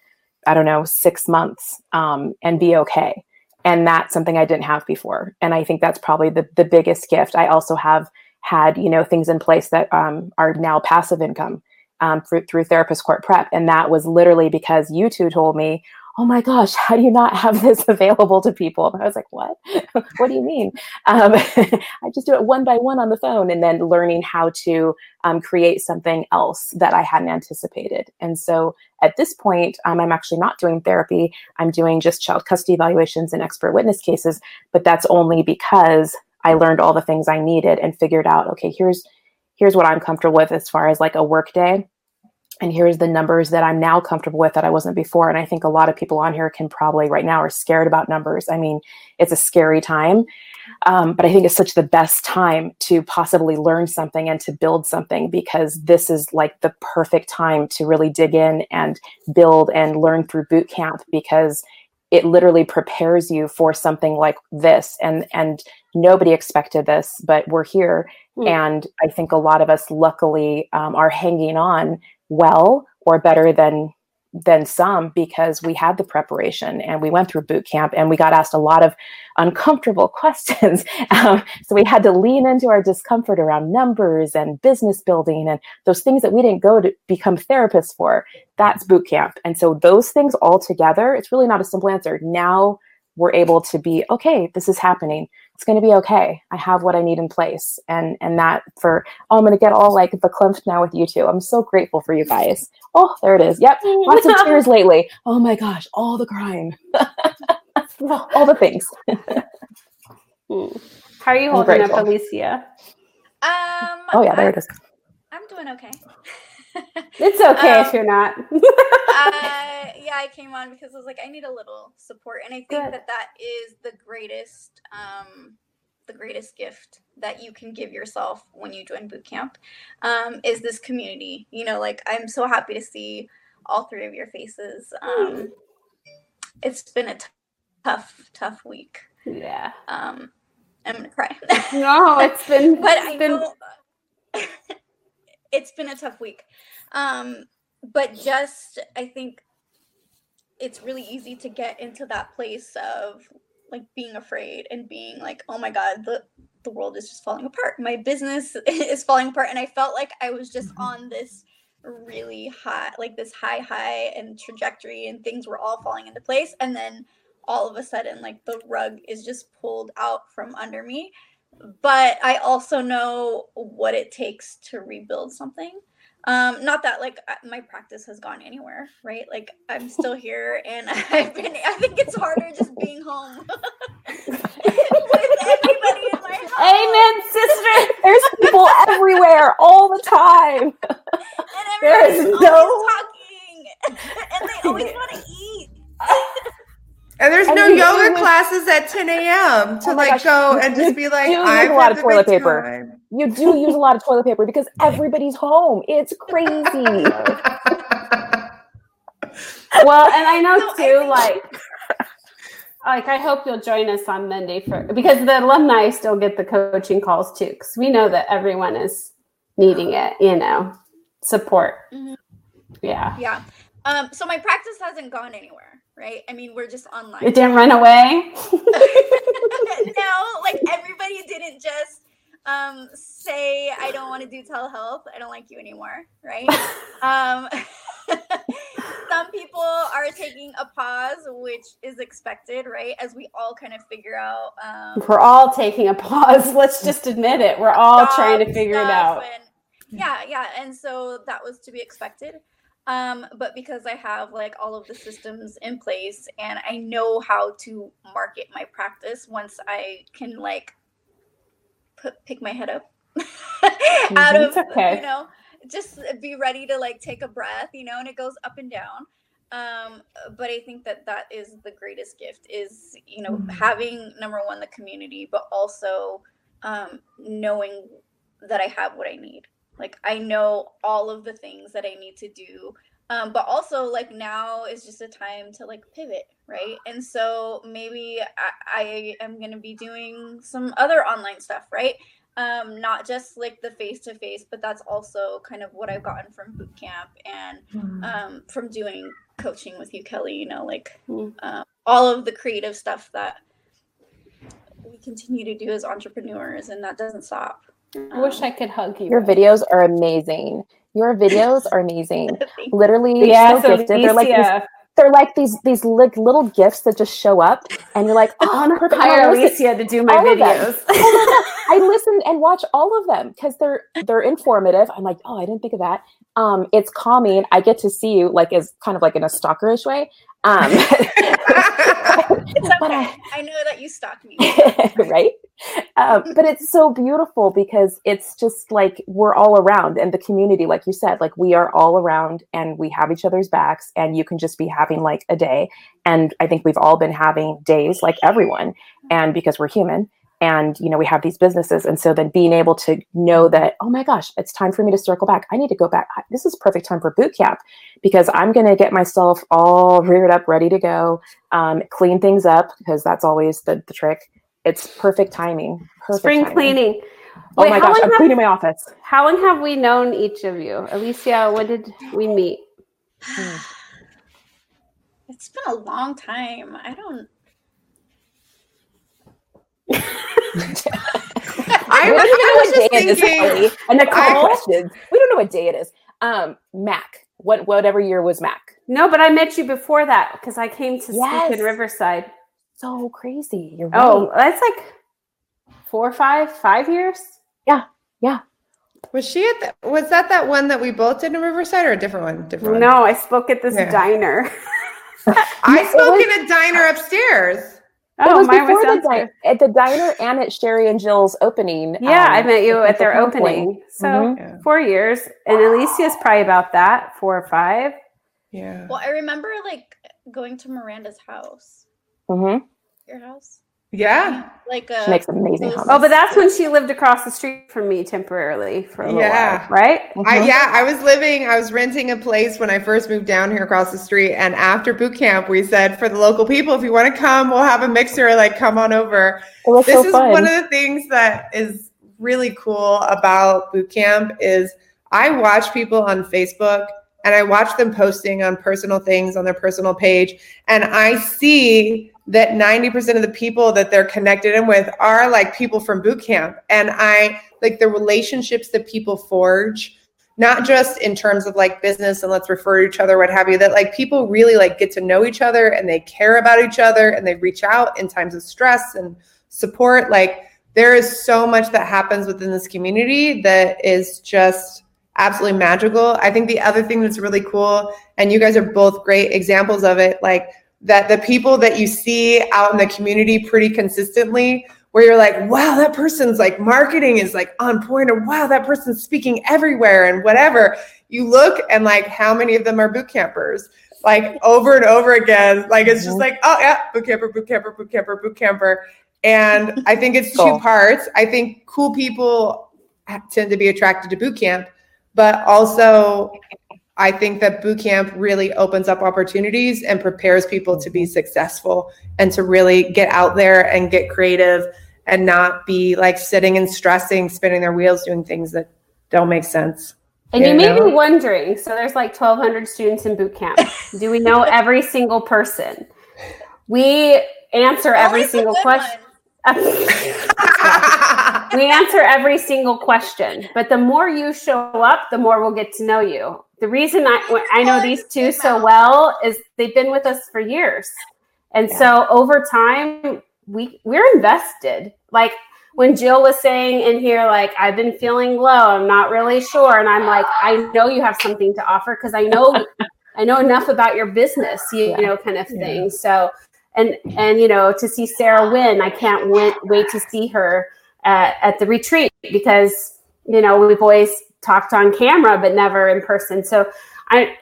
I don't know, six months um, and be okay. And that's something I didn't have before. And I think that's probably the, the biggest gift. I also have had, you know, things in place that um, are now passive income um, through, through Therapist Court Prep. And that was literally because you two told me, oh my gosh, how do you not have this available to people? And I was like, what? what do you mean? Um, I just do it one by one on the phone and then learning how to um, create something else that I hadn't anticipated. And so at this point, um, I'm actually not doing therapy. I'm doing just child custody evaluations and expert witness cases, but that's only because I learned all the things I needed and figured out, okay, here's here's what I'm comfortable with as far as like a work day and here's the numbers that I'm now comfortable with that I wasn't before. And I think a lot of people on here can probably right now are scared about numbers. I mean, it's a scary time, um, but I think it's such the best time to possibly learn something and to build something because this is like the perfect time to really dig in and build and learn through boot camp because it literally prepares you for something like this and and nobody expected this but we're here Mm. And I think a lot of us, luckily, um, are hanging on well or better than than some because we had the preparation and we went through boot camp and we got asked a lot of uncomfortable questions. Um, so we had to lean into our discomfort around numbers and business building and those things that we didn't go to become therapists for. That's boot camp. And so those things all together, it's really not a simple answer. Now we're able to be okay this is happening it's going to be okay. I have what i need in place. And and that for oh i'm going to get all like the clumped now with you two. I'm so grateful for you guys. Oh there it is. Yep. Lots of tears lately. Oh my gosh. All the crying. All the things. How are you holding up alicia? Um oh yeah there I, it is. I'm doing okay it's okay um, if you're not. uh, yeah, I came on because I was like, I need a little support, and I think Good. that that is the greatest, um, the greatest gift that you can give yourself when you join boot camp, um, is this community. You know, like I'm so happy to see all three of your faces. Um, it's been a t- tough, tough week. Yeah. Um, I'm gonna cry. no, it's been, but it's I been... know it's been a tough week. Um, but just I think it's really easy to get into that place of like being afraid and being like, oh my God, the the world is just falling apart. My business is falling apart. And I felt like I was just mm-hmm. on this really high, like this high, high and trajectory, and things were all falling into place. And then all of a sudden, like the rug is just pulled out from under me but I also know what it takes to rebuild something. Um, not that like my practice has gone anywhere, right? Like I'm still here, and I've been. I think it's harder just being home with everybody in my house. Amen, sister. There's people everywhere all the time. And everybody's no talking, and they always want to eat. And there's and no yoga classes at 10 a.m. to oh like gosh. go and just be like, I use a lot of toilet paper. Time. You do use a lot of toilet paper because everybody's home. It's crazy. well, and I know too, like, like I hope you'll join us on Monday for because the alumni still get the coaching calls too, because we know that everyone is needing it, you know, support. Mm-hmm. Yeah. Yeah. Um, so my practice hasn't gone anywhere right? I mean, we're just online. It didn't run away. no, like everybody didn't just um, say, "I don't want to do telehealth. I don't like you anymore," right? um, some people are taking a pause, which is expected, right? As we all kind of figure out. Um, we're all taking a pause. Let's just admit it. We're all trying to figure it out. And, yeah, yeah, and so that was to be expected. Um, but because I have like all of the systems in place and I know how to market my practice once I can like put pick my head up out of okay. you know just be ready to like take a breath you know and it goes up and down um but i think that that is the greatest gift is you know mm-hmm. having number one the community but also um knowing that i have what i need like I know all of the things that I need to do. Um, but also like now is just a time to like pivot, right? And so maybe I, I am gonna be doing some other online stuff, right? Um, not just like the face to face, but that's also kind of what I've gotten from boot camp and mm-hmm. um, from doing coaching with you, Kelly. You know, like mm. um, all of the creative stuff that we continue to do as entrepreneurs, and that doesn't stop. I wish I could hug you. Your videos are amazing. Your videos are amazing. Literally, yeah, so gifted. They're like these, they're like these these like little gifts that just show up, and you're like, oh, I want to hire Alicia to do my videos. oh my I listen and watch all of them because they're they're informative. I'm like, oh, I didn't think of that. Um, it's calming. I get to see you like as kind of like in a stalkerish way. Um, but I, I know that you stalk me, right? Um, but it's so beautiful because it's just like we're all around, and the community, like you said, like we are all around, and we have each other's backs, and you can just be having like a day. And I think we've all been having days, like everyone, and because we're human, and you know we have these businesses and so then being able to know that oh my gosh it's time for me to circle back i need to go back this is perfect time for boot camp because i'm going to get myself all reared up ready to go um, clean things up because that's always the, the trick it's perfect timing perfect spring timing. cleaning oh Wait, my gosh, I'm have, cleaning my office. How long have we known each of you? Alicia, when did we meet? it's been a long time. I don't. I, was, I was just thinking, and the questions. We don't know what day it is. Um, Mac. What whatever year was Mac? No, but I met you before that because I came to yes. speak in Riverside. So crazy. You're oh, right. Oh, that's like four or five, five years. Yeah, yeah. Was she at the, was that that one that we both did in Riverside or a different one? Different one. No, I spoke at this yeah. diner. I spoke was, in a diner upstairs. Oh, it was mine before was the di- at the diner and at Sherry and Jill's opening. Yeah, um, I met you at their opening. So mm-hmm. four years, and Alicia's probably about that four or five. Yeah. Well, I remember like going to Miranda's house. Mm-hmm. Your house. Yeah. Like a, she makes amazing houses. Oh, but that's when she lived across the street from me temporarily for a little yeah. while, right? Mm-hmm. I, yeah, I was living, I was renting a place when I first moved down here across the street. And after boot camp, we said for the local people, if you want to come, we'll have a mixer, like come on over. This so is fun. one of the things that is really cool about boot camp is I watch people on Facebook and I watch them posting on personal things on their personal page. And I see that 90% of the people that they're connected in with are like people from boot camp. And I like the relationships that people forge, not just in terms of like business and let's refer to each other, what have you, that like people really like get to know each other and they care about each other and they reach out in times of stress and support. Like there is so much that happens within this community that is just absolutely magical. I think the other thing that's really cool, and you guys are both great examples of it, like that the people that you see out in the community pretty consistently where you're like wow that person's like marketing is like on point or wow that person's speaking everywhere and whatever. You look and like how many of them are boot campers? Like over and over again. Like it's just mm-hmm. like oh yeah boot camper boot camper boot camper boot camper. And i think it's cool. two parts. I think cool people tend to be attracted to boot camp but also I think that boot camp really opens up opportunities and prepares people to be successful and to really get out there and get creative and not be like sitting and stressing, spinning their wheels, doing things that don't make sense. And you, you may be wondering so there's like 1,200 students in boot camp. Do we know every single person? We answer every single question. we answer every single question, but the more you show up, the more we'll get to know you the reason I, I know these two so well is they've been with us for years. And yeah. so over time, we we're invested. Like when Jill was saying in here, like, I've been feeling low, I'm not really sure. And I'm like, I know you have something to offer because I know I know enough about your business, you, yeah. you know, kind of thing. Yeah. So and and you know, to see Sarah win, I can't wait wait to see her at, at the retreat because you know we've always talked on camera but never in person so i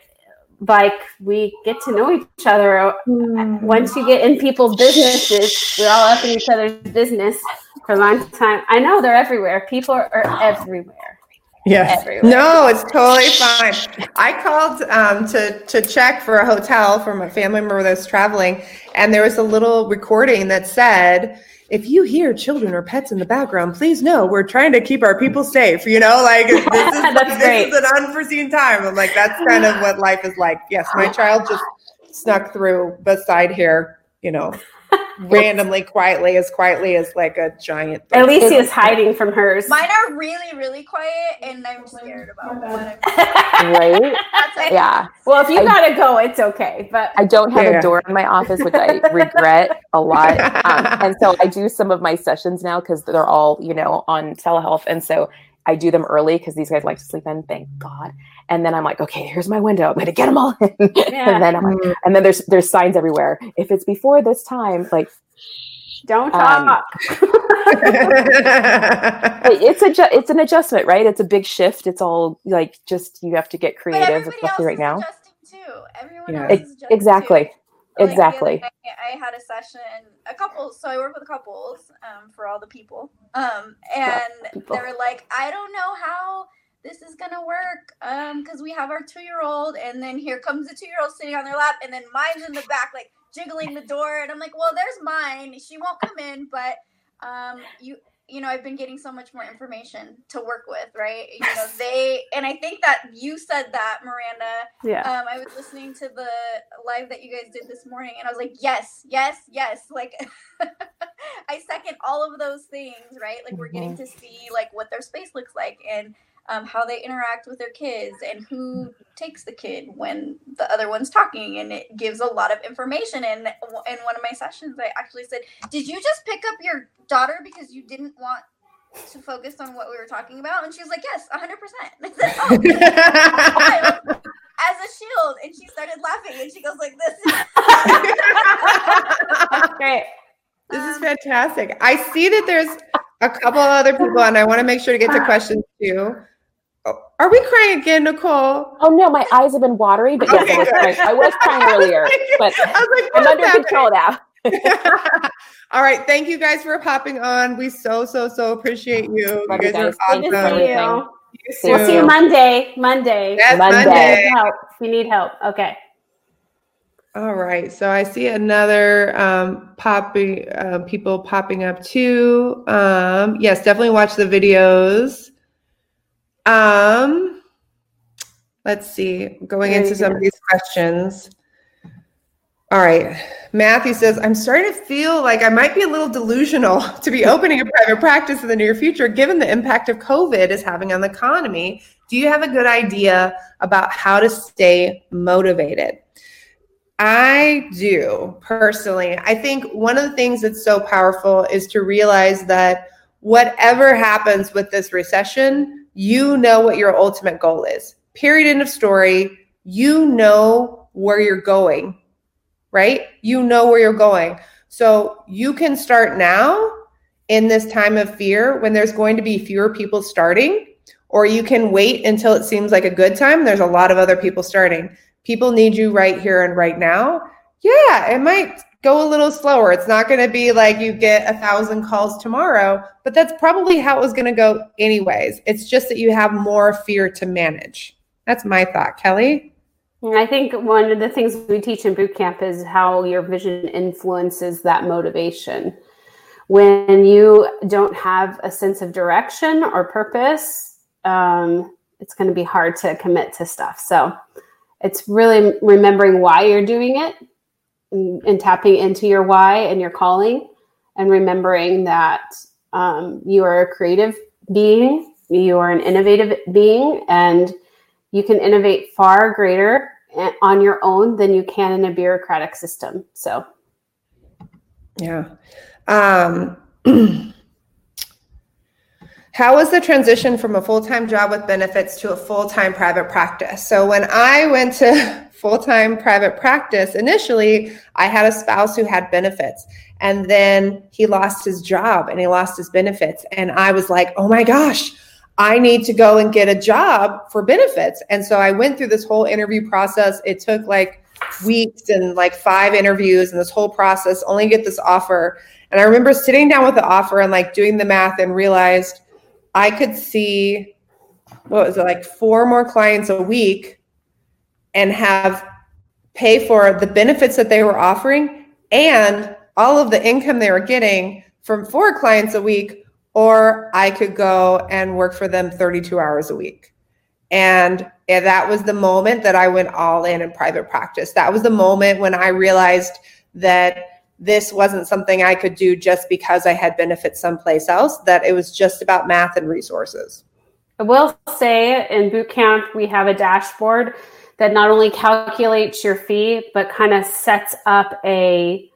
like we get to know each other mm. once you get in people's businesses we're all up in each other's business for a long time i know they're everywhere people are, are everywhere Yes. No, it's totally fine. I called um, to to check for a hotel for my family member that was traveling, and there was a little recording that said, if you hear children or pets in the background, please know we're trying to keep our people safe. You know, like this is, this great. is an unforeseen time. I'm like, that's kind of what life is like. Yes, my child just snuck through beside here, you know, randomly, quietly, as quietly as like a giant. Alicia is hiding from hers. Mine are really, really quiet, and I'm scared about what I'm. right? yeah. Well, if you I, gotta go, it's okay. But I don't have yeah. a door in my office, which I regret a lot. Um, and so I do some of my sessions now because they're all you know on telehealth, and so I do them early because these guys like to sleep in. Thank God. And then I'm like, okay, here's my window. I'm gonna get them all in. Yeah. and then I'm like, mm. and then there's there's signs everywhere. If it's before this time, like don't um, talk. it's a ju- it's an adjustment, right? It's a big shift. It's all like just you have to get creative, especially right now. Too. Everyone yeah. else is exactly. Too. Exactly. I had a session, a couple. So I work with couples um, for all the people, um, and people. they were like, "I don't know how this is gonna work because um, we have our two year old, and then here comes the two year old sitting on their lap, and then mine's in the back, like jiggling the door, and I'm like, well, there's mine. She won't come in, but um, you you know, I've been getting so much more information to work with, right? You know, they, and I think that you said that, Miranda. Yeah. Um, I was listening to the live that you guys did this morning, and I was like, yes, yes, yes. Like, I second all of those things, right? Like, we're getting Mm-hmm. to see like what their space looks like and um, how they interact with their kids and who takes the kid when the other one's talking, and it gives a lot of information. And in one of my sessions, I actually said, "Did you just pick up your daughter because you didn't want to focus on what we were talking about?" And she was like, "Yes, hundred percent." I said, "Oh." As a shield, and she started laughing, and she goes like this. Great. This is Um, fantastic. I see that there's a couple other people, and I want to make sure to get to questions too. Oh, Are we crying again, Nicole? Oh no, my eyes have been watery, but yes, Okay, I was good. crying. I was crying earlier, but I was like, I'm under is control now. All right, thank you guys for popping on. We so so so appreciate you. Love you you guys are guys. Thank you for awesome. you. See We'll see you. Monday. Monday. Yes, Monday. Monday. Help. We need help. Okay. All right, so I see another um, popping uh, people popping up too. Um, yes, definitely watch the videos. Um, let's see, going Very into some of these questions. All right, Matthew says, I'm starting to feel like I might be a little delusional to be opening a private practice in the near future, given the impact of COVID is having on the economy. Do you have a good idea about how to stay motivated? I do personally. I think one of the things that's so powerful is to realize that whatever happens with this recession, you know what your ultimate goal is. Period. End of story. You know where you're going, right? You know where you're going. So you can start now in this time of fear when there's going to be fewer people starting, or you can wait until it seems like a good time. There's a lot of other people starting people need you right here and right now. Yeah, it might go a little slower. It's not going to be like you get a thousand calls tomorrow, but that's probably how it was going to go anyways. It's just that you have more fear to manage. That's my thought, Kelly. I think one of the things we teach in boot camp is how your vision influences that motivation. When you don't have a sense of direction or purpose, um, it's going to be hard to commit to stuff. So it's really remembering why you're doing it and, tapping into your why and your calling and remembering that um, you are a creative being, you are an innovative being, and you can innovate far greater on your own than you can in a bureaucratic system. So, Yeah. Um, how was the transition from a full-time job with benefits to a full-time private practice? So when I went to full-time private practice, initially I had a spouse who had benefits and then he lost his job and he lost his benefits and I was like, "Oh my gosh, I need to go and get a job for benefits." And so I went through this whole interview process. It took like weeks and like five interviews and this whole process only get this offer. And I remember sitting down with the offer and like doing the math and realized I could see what was it like four more clients a week and have pay for the benefits that they were offering and all of the income they were getting from four clients a week or I could go and work for them 32 hours a week. And that was the moment that I went all in in private practice. That was the moment when I realized that this wasn't something I could do just because I had benefits someplace else, that it was just about math and resources. I will say in boot camp, we have a dashboard that not only calculates your fee, but kind of sets up a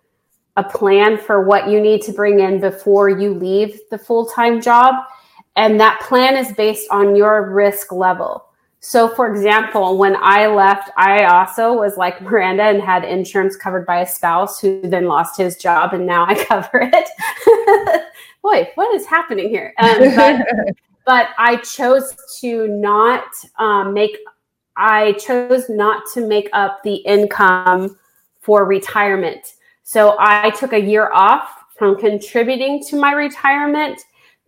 a plan for what you need to bring in before you leave the full-time job. And that plan is based on your risk level. So, for example, when I left, I also was like Miranda and had insurance covered by a spouse who then lost his job, and now I cover it. Boy, what is happening here? Um, but, but I chose to not um, make. I chose not to make up the income for retirement. So I took a year off from contributing to my retirement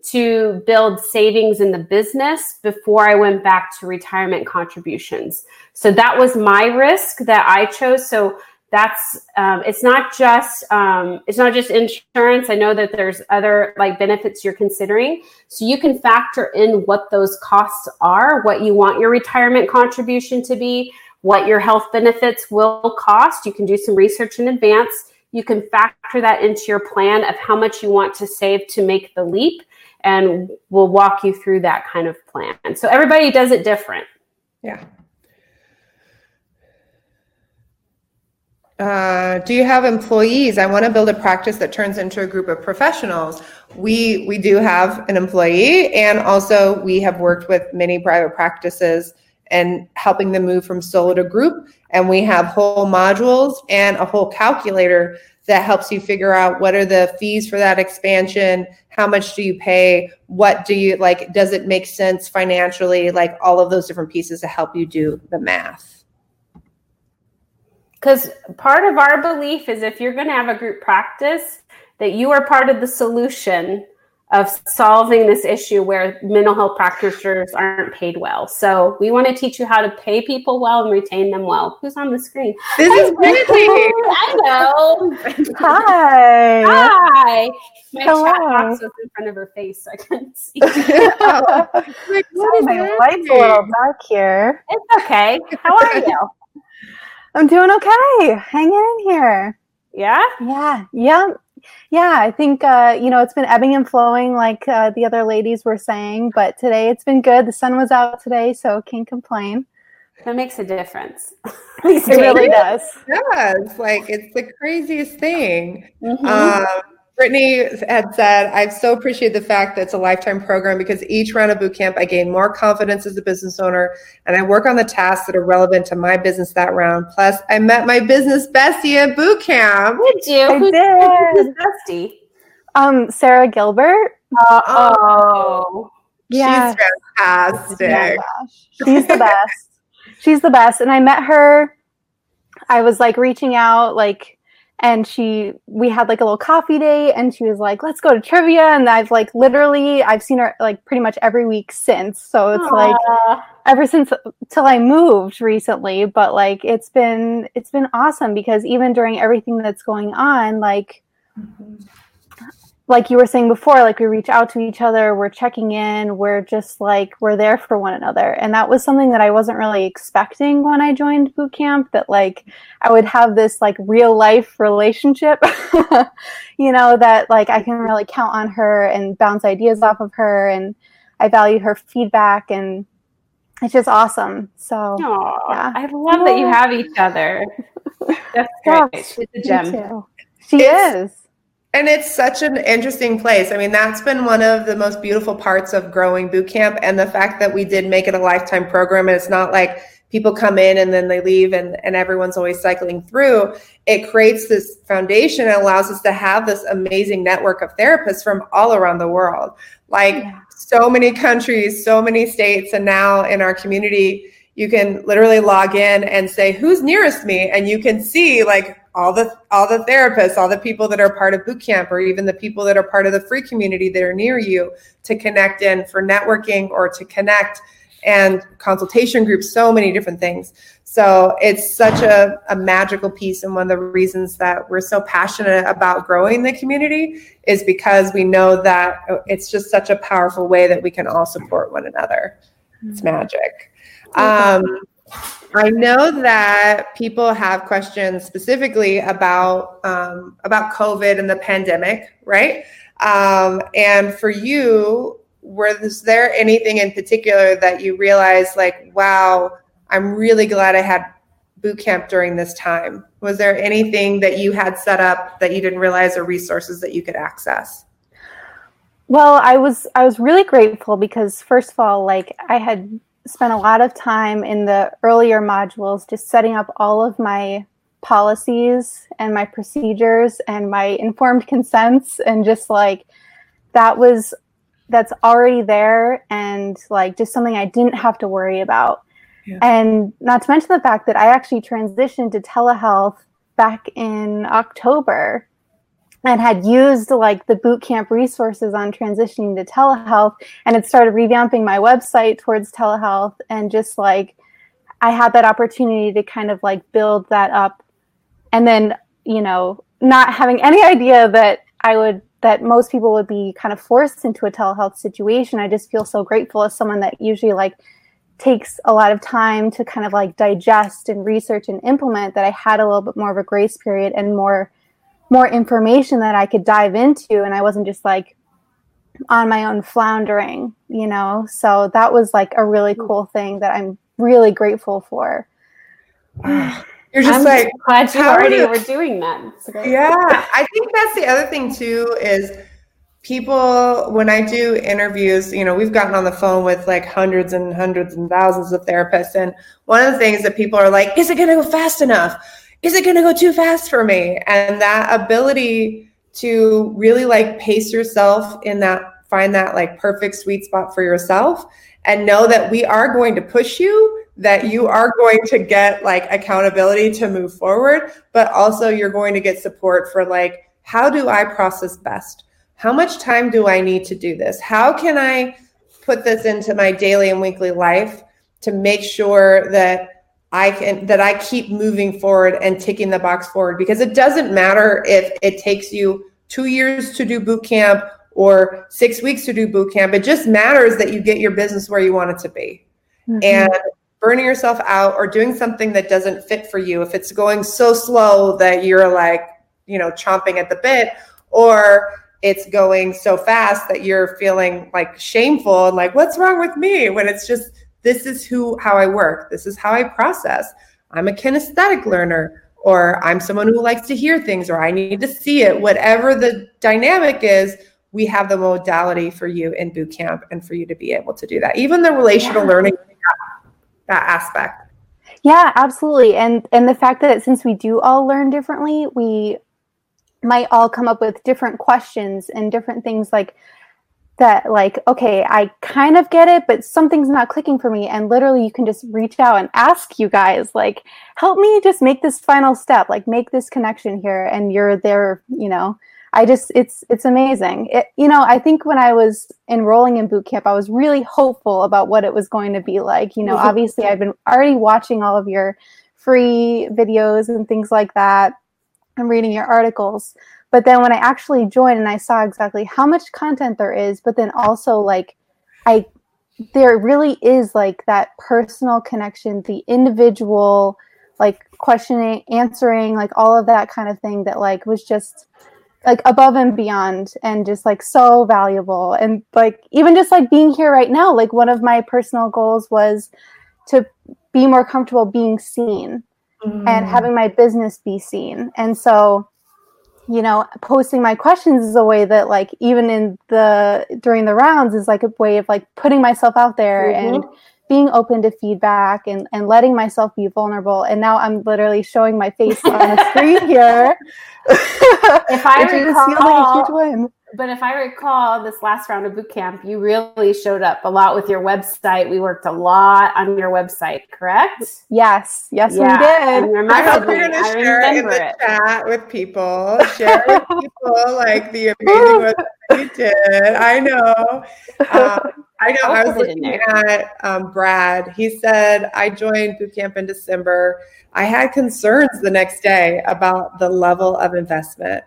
to build savings in the business before I went back to retirement contributions. So that was my risk that I chose. So that's um, it's not just um, it's not just insurance. I know that there's other like benefits you're considering. So you can factor in what those costs are what you want your retirement contribution to be what your health benefits will cost. You can do some research in advance. You can factor that into your plan of how much you want to save to make the leap and we'll walk you through that kind of plan. So everybody does it different. Yeah Uh, do you have employees? I want to build a practice that turns into a group of professionals. We we do have an employee, and also we have worked with many private practices and helping them move from solo to group. And we have whole modules and a whole calculator that helps you figure out what are the fees for that expansion, how much do you pay, what do you like, does it make sense financially, like all of those different pieces to help you do the math. Because part of our belief is if you're going to have a group practice, that you are part of the solution of solving this issue where mental health practitioners aren't paid well. So we want to teach you how to pay people well and retain them well. Who's on the screen? This is Brittany. I know. Hi. Hi. My Hello. chat box was in front of her face, so I couldn't see. oh. my light's a little dark here. It's okay. How are you? I'm doing okay. Hanging in here. Yeah? Yeah. Yeah. Yeah. I think, uh, you know, it's been ebbing and flowing like uh, the other ladies were saying, but today it's been good. The sun was out today, so can't complain. That makes a difference. it really does. It does. Like, it's the craziest thing. Mm-hmm. Um, Brittany had said, I so appreciate the fact that it's a lifetime program because each round of boot camp, I gain more confidence as a business owner and I work on the tasks that are relevant to my business that round. Plus, I met my business bestie at boot camp. Did you? I Who's, did. bestie? Um, Sarah Gilbert. Uh, oh, yeah. She's fantastic. Oh She's the best. She's the best. And I met her. I was like reaching out, like, and she we had like a little coffee date and she was like let's go to trivia and i've like literally i've seen her like pretty much every week since so it's Aww. like ever since till i moved recently but like it's been it's been awesome because even during everything that's going on like mm-hmm like you were saying before, like we reach out to each other, we're checking in, we're just like we're there for one another. And that was something that I wasn't really expecting when I joined boot camp that like I would have this like real life relationship. you know, that like I can really count on her and bounce ideas off of her and I value her feedback and it's just awesome. So Aww, yeah. I love that you have each other. That's great. She's a gem. She it's, is and it's such an interesting place. I mean, that's been one of the most beautiful parts of growing boot camp and the fact that we did make it a lifetime program. And it's not like people come in and then they leave and, and everyone's always cycling through. It creates this foundation and allows us to have this amazing network of therapists from all around the world. Like yeah. so many countries, so many states, and now in our community, you can literally log in and say, who's nearest me? And you can see like all the all the therapists all the people that are part of boot camp or even the people that are part of the free community that are near you to connect in for networking or to connect and consultation groups so many different things. So it's such a, a magical piece and one of the reasons that we're so passionate about growing the community is because we know that it's just such a powerful way that we can all support one another. It's mm-hmm. magic. Um, I know that people have questions specifically about um, about COVID and the pandemic, right? Um, and for you, was there anything in particular that you realized, like, wow, I'm really glad I had boot camp during this time? Was there anything that you had set up that you didn't realize, or resources that you could access? Well, I was I was really grateful because first of all, like I had spent a lot of time in the earlier modules just setting up all of my policies and my procedures and my informed consents and just like that was that's already there and like just something I didn't have to worry about. Yeah. And not to mention the fact that I actually transitioned to telehealth back in October and had used like the boot camp resources on transitioning to telehealth and it started revamping my website towards telehealth and just like i had that opportunity to kind of like build that up and then you know not having any idea that I would that most people would be kind of forced into a telehealth situation. I just feel so grateful as someone that usually like takes a lot of time to kind of like digest and research and implement that I had a little bit more of a grace period and more more information that I could dive into and I wasn't just like on my own floundering, you know. So that was like a really hmm. cool thing that I'm really grateful for. You're just I'm like glad you already did- were doing that. Yeah, I think that's the other thing too is people when I do interviews, you know, we've gotten on the phone with like hundreds and hundreds and thousands of therapists and one of the things that people are like, is it going to go fast enough? Is it going to go too fast for me? And that ability to really like pace yourself in that find that like perfect sweet spot for yourself and know that we are going to push you that you are going to get like accountability to move forward but also you're going to get support for like how do i process best how much time do i need to do this how can i put this into my daily and weekly life to make sure that i can that i keep moving forward and ticking the box forward because it doesn't matter if it takes you two years to do boot camp or six weeks to do boot camp. It just matters that you get your business where you want it to be. Mm-hmm. And burning yourself out or doing something that doesn't fit for you if it's going so slow that you're like you know chomping at the bit or it's going so fast that you're feeling like shameful and like what's wrong with me? when it's just this is who how i work. This is how i process. I'm a kinesthetic learner or i'm someone who likes to hear things or i need to see it. Whatever the dynamic is we have the modality for you in boot camp and for you to be able to do that. Even the relational learning that aspect. Yeah, absolutely. And and the fact that since we do all learn differently, we might all come up with different questions and different things like that like okay i kind of get it but something's not clicking for me. And literally you can just reach out and ask you guys like help me just make this final step like make this connection here. And you're there you know. I just it's it's amazing. It, you know i think when i was enrolling in boot camp i was really hopeful about what it was going to be like. You know mm-hmm. obviously i've been already watching all of your free videos and things like that. And reading your articles but then when i actually joined and i saw exactly how much content there is but then also like i there really is like that personal connection the individual like questioning answering like all of that kind of thing that like was just like above and beyond and just like so valuable. And like even just like being here right now like one of my personal goals was to be more comfortable being seen and mm. having my business be seen. And so you know posting my questions is a way that like even in the during the rounds is like a way of like putting myself out there mm-hmm. and being open to feedback and and letting myself be vulnerable. And now i'm literally showing my face on the screen here. If I which is feeling a recall, huge win But if I recall this last round of boot camp, you really showed up a lot with your website. We worked a lot on your website, correct? yes yes Yeah, we did I hope you're going to share it in the it. chat with people. Share with people like the amazing work that you did. I know. Um, I know. I'll I was put looking at um, Brad. He said, I joined boot camp in December. I had concerns the next day about the level of investment.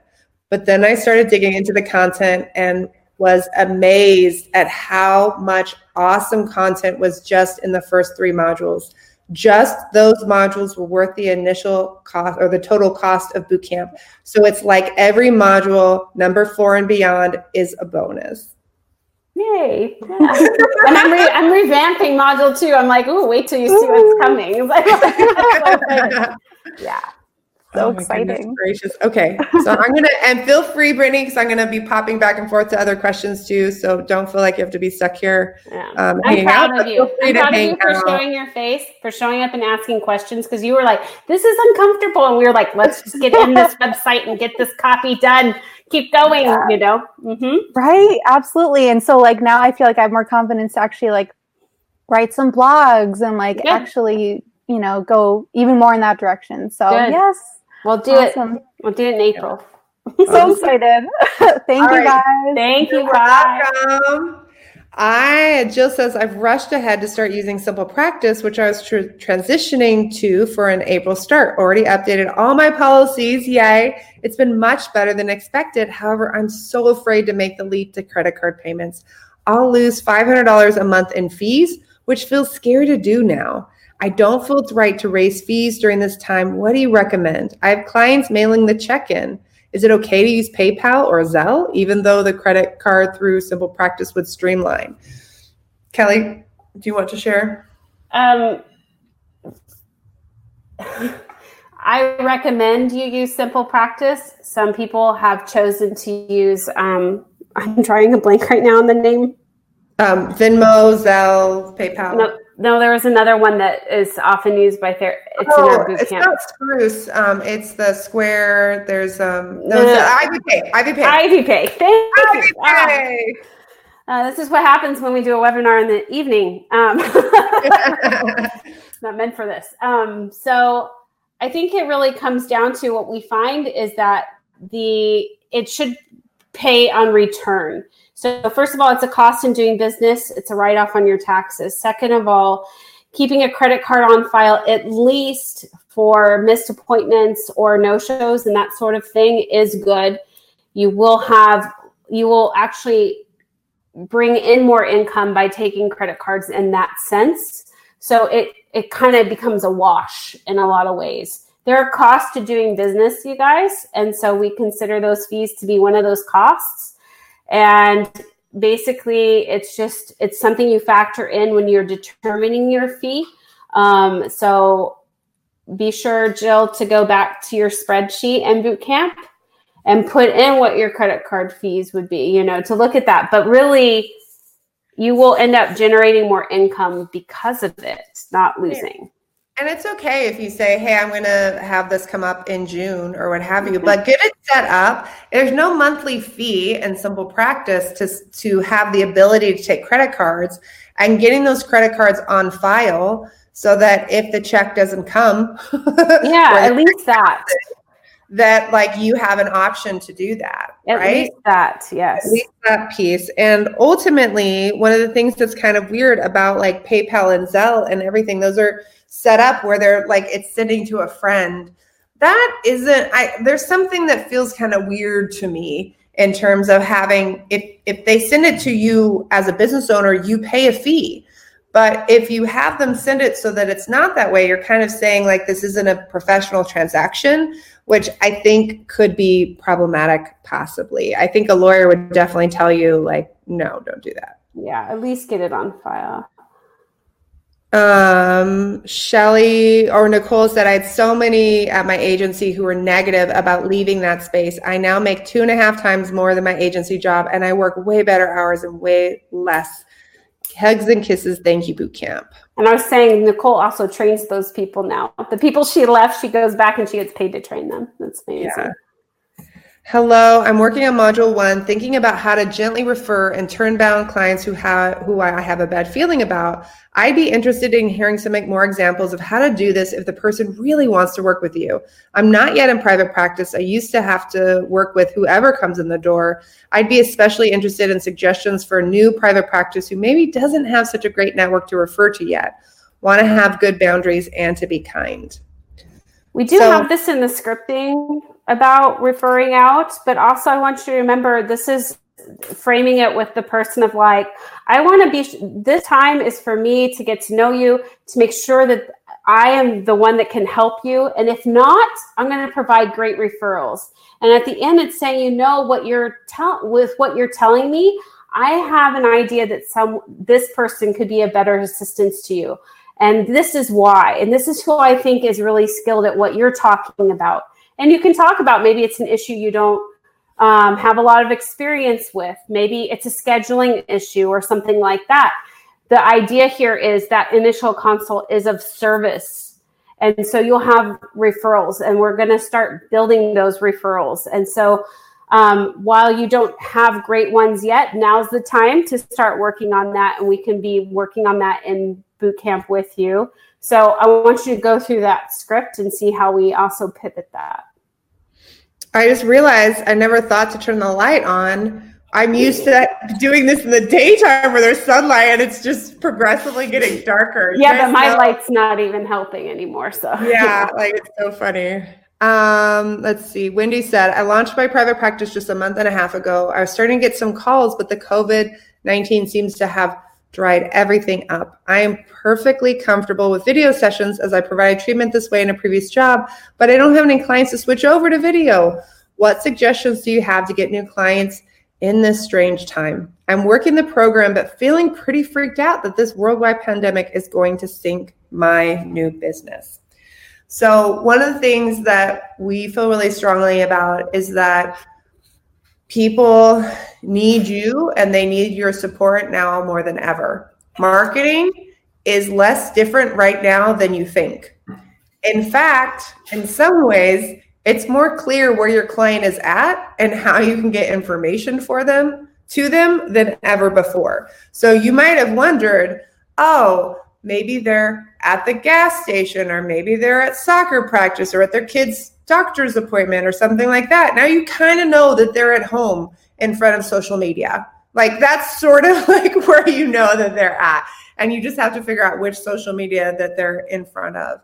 But then I started digging into the content and was amazed at how much awesome content was just in the first three modules. Just those modules were worth the initial cost or the total cost of bootcamp. So it's like every module, number four and beyond, is a bonus. Yay. Yeah. and I'm, re- I'm revamping module two. I'm like, ooh, wait till you see what's coming. Yeah. So Oh exciting. Gracious. Okay. So I'm going to, and feel free, Brittany, because I'm going to be popping back and forth to other questions too. So don't feel like you have to be stuck here. Yeah. Um, I'm proud out, of you. I'm proud of you for out. showing your face, for showing up and asking questions because you were like, this is uncomfortable. And we were like, let's just get in this website and get this copy done. Keep going, you know? hmm Right, absolutely. And so like now I feel like I have more confidence to actually like write some blogs and like Yeah. actually, you know, go even more in that direction. So Good. yes, We'll do it. We'll do it in April. So excited. Thank All you right. guys. Thank you. You're Bye. welcome. I Jill says I've rushed ahead to start using Simple Practice, which I was tr- transitioning to for an April start. Already updated all my policies. Yay! It's been much better than expected. However, I'm so afraid to make the leap to credit card payments. I'll lose $500 a month in fees, which feels scary to do now. I don't feel it's right to raise fees during this time. What do you recommend? I have clients mailing the check in. Is it okay to use PayPal or Zelle, even though the credit card through Simple Practice would streamline? Kelly, do you want to share? Um, I recommend you use Simple Practice. Some people have chosen to use, um, I'm drawing a blank right now on the name. Um, Venmo, Zelle, PayPal. No, no, there was another one that is often used by ther- it's oh, in our boot it's camp. not Spruce. Um, it's the Square. There's um, no, No. it's Ivy Pay. Ivy Pay. Ivy Pay. Thank Ivy you. Pay. uh, this is what happens when we do a webinar in the evening. Um, not meant for this. Um, so I think it really comes down to what we find is that the it should pay on return. So first of all, it's a cost in doing business. It's a write off on your taxes. Second of all, keeping a credit card on file at least for missed appointments or no shows and that sort of thing is good. You will have you will actually bring in more income by taking credit cards in that sense. So it it kind of becomes a wash in a lot of ways. There are costs to doing business, you guys, and so we consider those fees to be one of those costs. And basically, it's just it's something you factor in when you're determining your fee. Um, so be sure, Jill, to go back to your spreadsheet and boot camp and put in what your credit card fees would be, you know, to look at that. But really, you will end up generating more income because of it, not losing. And it's okay if you say, hey, I'm going to have this come up in June or what have you, Mm-hmm. but get it set up. There's no monthly fee and simple practice to, to have the ability to take credit cards and getting those credit cards on file so that if the check doesn't come, Yeah, at least that. that like you have an option to do that, At right? least that, yes. At least that piece. And ultimately, one of the things that's kind of weird about like PayPal and Zelle and everything, those are set up where they're like it's sending to a friend. That isn't I there's something that feels kind of weird to me in terms of having if if they send it to you as a business owner, you pay a fee. But if you have them send it so that it's not that way, you're kind of saying like this isn't a professional transaction, which I think could be problematic possibly. I think a lawyer would definitely tell you like no, don't do that. Yeah, at least get it on file. Um, Shelly or Nicole said, I had so many at my agency who were negative about leaving that space. I now make two and a half times more than my agency job, and I work way better hours and way less. Hugs and kisses. Thank you, boot camp. And I was saying Nicole also trains those people now. The people she left, she goes back and she gets paid to train them. That's amazing. Yeah. Hello, I'm working on module one, thinking about how to gently refer and turn down clients who have who I have a bad feeling about. I'd be interested in hearing some more examples of how to do this if the person really wants to work with you. I'm not yet in private practice. I used to have to work with whoever comes in the door. I'd be especially interested in suggestions for a new private practice who maybe doesn't have such a great network to refer to yet. Want to have good boundaries and to be kind. We do So- have this in the scripting about referring out, but also I want you to remember this is framing it with the person of like, I want to be, this time is for me to get to know you, to make sure that I am the one that can help you. And if not, I'm going to provide great referrals. And at the end, it's saying, you know, what you're tell with what you're telling me, I have an idea that some this person could be a better assistance to you. And this is why. And this is who I think is really skilled at what you're talking about. And you can talk about maybe it's an issue you don't um, have a lot of experience with. Maybe it's a scheduling issue or something like that. The idea here is that initial consult is of service. And so you'll have referrals, and we're going to start building those referrals. And so um, while you don't have great ones yet, now's the time to start working on that. And we can be working on that in boot camp with you. So I want you to go through that script and see how we also pivot that. I just realized I never thought to turn the light on I'm used to that, doing this in the daytime where there's sunlight and it's just progressively getting darker. Yeah, but my know? light's not even helping anymore. So yeah, like it's so funny. Um, let's see. Wendy said, I launched my private practice just a month and a half ago. I was starting to get some calls, but the COVID 19 seems to have dried everything up. I am perfectly comfortable with video sessions as I provided treatment this way in a previous job, but I don't have any clients to switch over to video. What suggestions do you have to get new clients in this strange time. I'm working the program, but feeling pretty freaked out that this worldwide pandemic is going to sink my new business. So, one of the things that we feel really strongly about is that people need you and they need your support now more than ever. Marketing is less different right now than you think. In fact, in some ways, it's more clear where your client is at and how you can get information for them to them than ever before. So you might have wondered, oh, maybe they're at the gas station or maybe they're at soccer practice or at their kid's doctor's appointment or something like that. Now you kind of know that they're at home in front of social media. Like that's sort of like where you know that they're at. And you just have to figure out which social media that they're in front of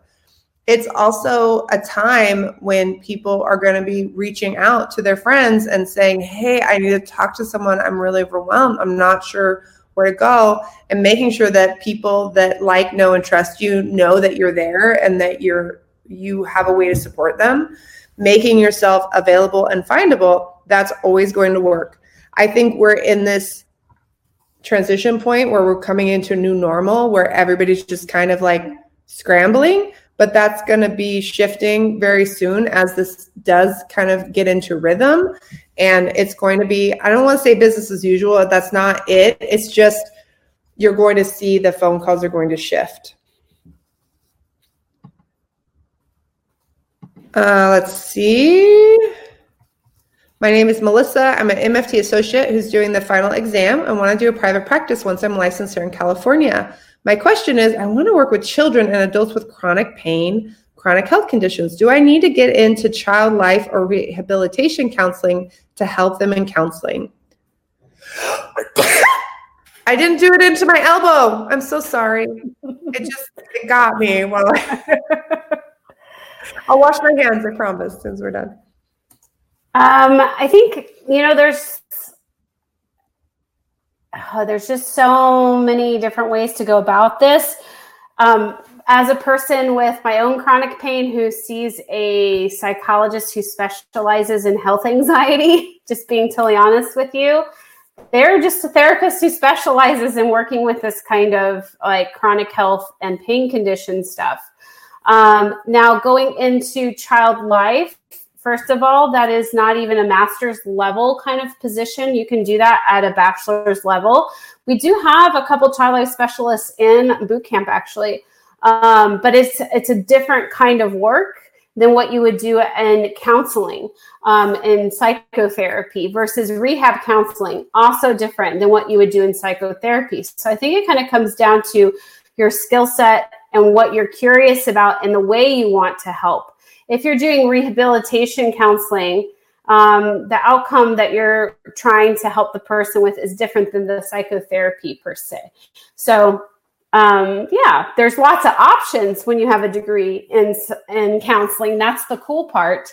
it's also a time when people are going to be reaching out to their friends and saying, Hey, I need to talk to someone. I'm really overwhelmed. I'm not sure where to go. And making sure that people that like, know, and trust you know that you're there and that you're you have a way to support them. Making yourself available and findable, that's always going to work. I think we're in this transition point where we're coming into a new normal where everybody's just kind of like scrambling but that's going to be shifting very soon as this does kind of get into rhythm and it's going to be i don't want to say business as usual that's not it it's just you're going to see the phone calls are going to shift uh, let's see my name is Melissa. I'm an MFT associate who's doing the final exam I want to do a private practice once I'm licensed here in California. My question is I want to work with children and adults with chronic pain, chronic health conditions. Do I need to get into child life or rehabilitation counseling to help them in counseling? I didn't do it into my elbow. I'm so sorry. It just it got me while I I'll wash my hands, I promise, since we're done. Um, I think you know there's oh, there's just so many different ways to go about this. Um, as a person with my own chronic pain who sees a psychologist who specializes in health anxiety, just being totally honest with you, they're just a therapist who specializes in working with this kind of like chronic health and pain condition stuff. Um, now, going into child life, First of all, that is not even a master's level kind of position. You can do that at a bachelor's level. We do have a couple child life specialists in boot camp actually, um, but it's it's a different kind of work than what you would do in counseling um, in psychotherapy versus rehab counseling. Also different than what you would do in psychotherapy. So I think it kind of comes down to your skill set and what you're curious about and the way you want to help if you're doing rehabilitation counseling, um, the outcome that you're trying to help the person with is different than the psychotherapy per se. So, um, yeah, there's lots of options when you have a degree in in counseling. That's the cool part.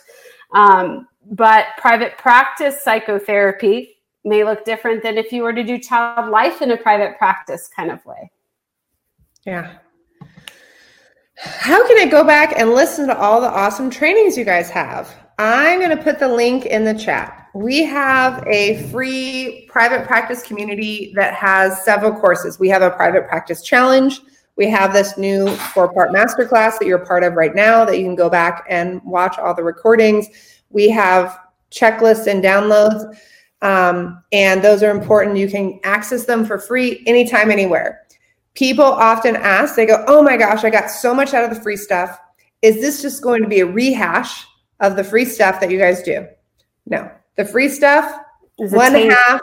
Um, but private practice psychotherapy may look different than if you were to do child life in a private practice kind of way. Yeah, how can I go back and listen to all the awesome trainings you guys have? I'm going to put the link in the chat. We have a free private practice community that has several courses. We have a private practice challenge. We have this new four part masterclass that you're part of right now that you can go back and watch all the recordings. We have checklists and downloads, um, and those are important. You can access them for free anytime, anywhere people often ask, they go, Oh my gosh, I got so much out of the free stuff. Is this just going to be a rehash of the free stuff that you guys do? No, the free stuff, one half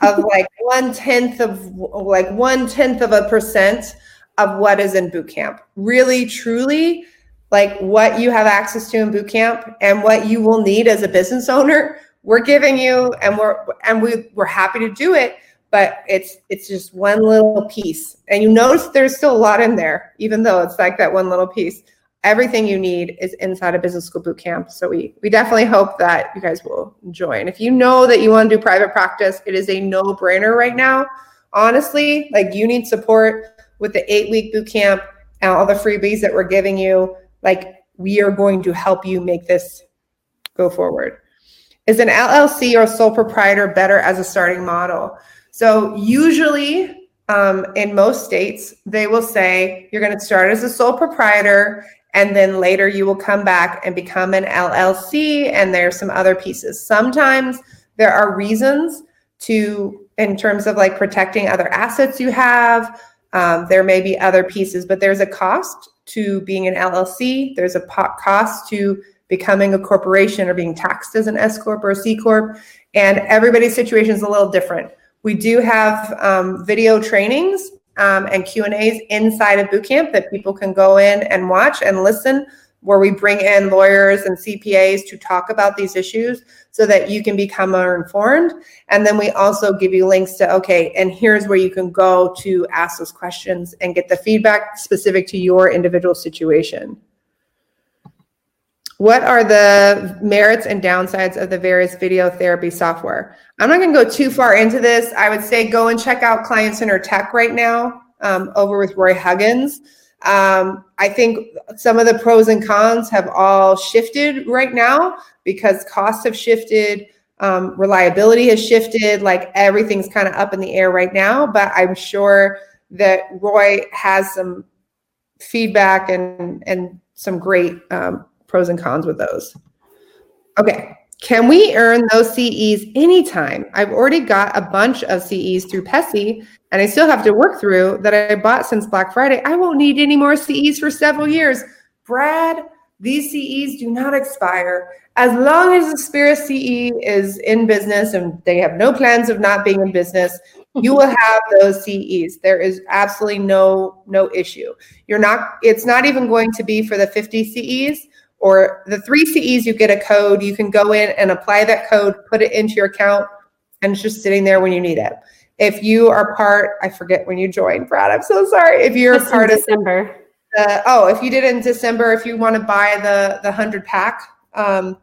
of like one tenth of like one tenth of a percent of what is in boot camp. Really, truly, like what you have access to in boot camp and what you will need as a business owner we're giving you and we're and we we're happy to do it but it's it's just one little piece. And you notice there's still a lot in there even though it's like that one little piece. Everything you need is inside a business school boot camp. So we we definitely hope that you guys will join. If you know that you want to do private practice it is a no-brainer right now. Honestly like you need support with the eight week boot camp and all the freebies that we're giving you. Like we are going to help you make this go forward. Is an LLC or sole proprietor better as a starting model? So, usually um, in most states, they will say you're going to start as a sole proprietor and then later you will come back and become an LLC, and there's some other pieces. Sometimes there are reasons to, in terms of like protecting other assets you have. Um, there may be other pieces, but there's a cost to being an LLC. There's a cost to becoming a corporation or being taxed as an S corp or a C corp, and everybody's situation is a little different. We do have um, video trainings um, and Q and A's inside of bootcamp that people can go in and watch and listen, where we bring in lawyers and CPAs to talk about these issues so that you can become more informed. And then we also give you links to okay, and here's where you can go to ask those questions and get the feedback specific to your individual situation. What are the merits and downsides of the various video therapy software? I'm not going to go too far into this. I would say go and check out Client Center Tech right now um, over with Roy Huggins. Um, I think some of the pros and cons have all shifted right now because costs have shifted, um, reliability has shifted, like everything's kind of up in the air right now. But I'm sure that Roy has some feedback and and some great um, pros and cons with those. Okay. Can we earn those CEs anytime? I've already got a bunch of CEs through PESI and I still have to work through that I bought since Black Friday. I won't need any more CEs for several years. Brad, these CEs do not expire. As long as the Aspira CE is in business and they have no plans of not being in business, you will have those CEs. There is absolutely no no issue. You're not it's not even going to be for the 50 CEs or the three CEs, you get a code. You can go in and apply that code, put it into your account, and it's just sitting there when you need it. If you are part, I forget when you joined, Brad. I'm so sorry. If you're just part of December. The, oh, if you did in December, if you want to buy the the hundred pack, um,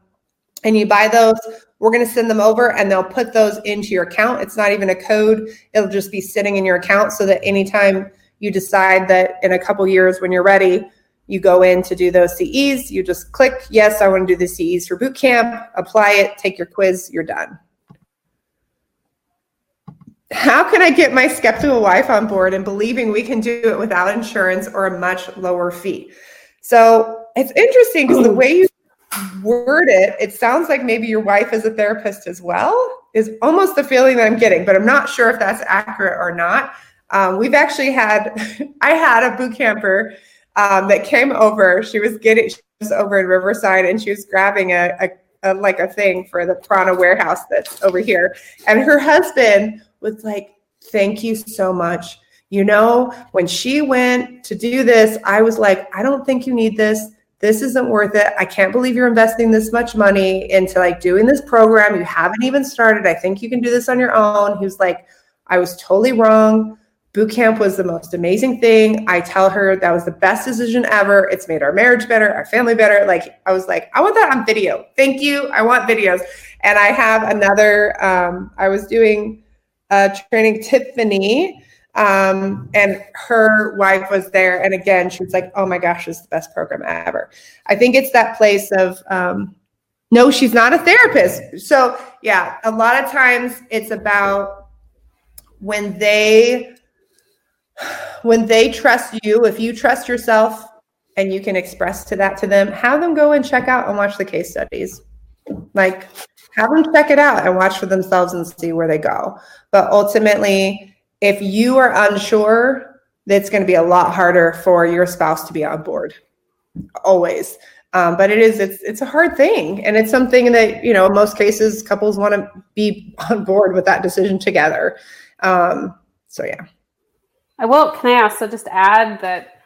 and you buy those, we're going to send them over, and they'll put those into your account. It's not even a code; it'll just be sitting in your account, so that anytime you decide that in a couple years when you're ready you go in to do those CEs, you just click, yes, I want to do the CEs for boot camp, apply it, take your quiz, you're done. How can I get my skeptical wife on board and believing we can do it without insurance or a much lower fee? So it's interesting because the way you word it, it sounds like maybe your wife is a therapist as well, is almost the feeling that I'm getting, but I'm not sure if that's accurate or not. Um, we've actually had, I had a boot camper um, that came over. She was getting she was over in Riverside and she was grabbing a, a, a like a thing for the Prana warehouse that's over here. And her husband was like, "Thank you so much." You know, when she went to do this, I was like, "I don't think you need this." this isn't worth it. I can't believe you're investing this much money into like doing this program. You haven't even started. I think you can do this on your own. He was like, I was totally wrong. Boot camp was the most amazing thing. I tell her that was the best decision ever. It's made our marriage better, our family better. Like I was like, I want that on video. Thank you. I want videos. And I have another. Um, I was doing a training Tiffany, um, and her wife was there. And again, she was like, "Oh my gosh, this is the best program ever." I think it's that place of. Um, no, she's not a therapist. So, yeah, a lot of times it's about when they when they trust you, if you trust yourself and you can express to that to them, have them go and check out and watch the case studies. Like have them check it out and watch for themselves and see where they go. But ultimately, if you are unsure, it's going to be a lot harder for your spouse to be on board. Always. Um, but it is it's it's a hard thing and it's something that you know most cases couples want to be on board with that decision together um, so yeah I will. Can I also just add that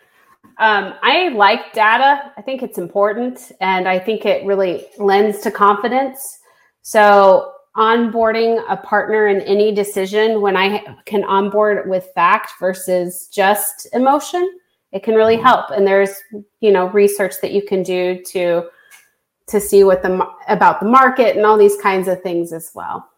um, I like data. I think it's important, and I think it really lends to confidence. So, onboarding a partner in any decision when I can onboard with fact versus just emotion, it can really help. And there's, you know, research that you can do to to see what the about the market and all these kinds of things as well.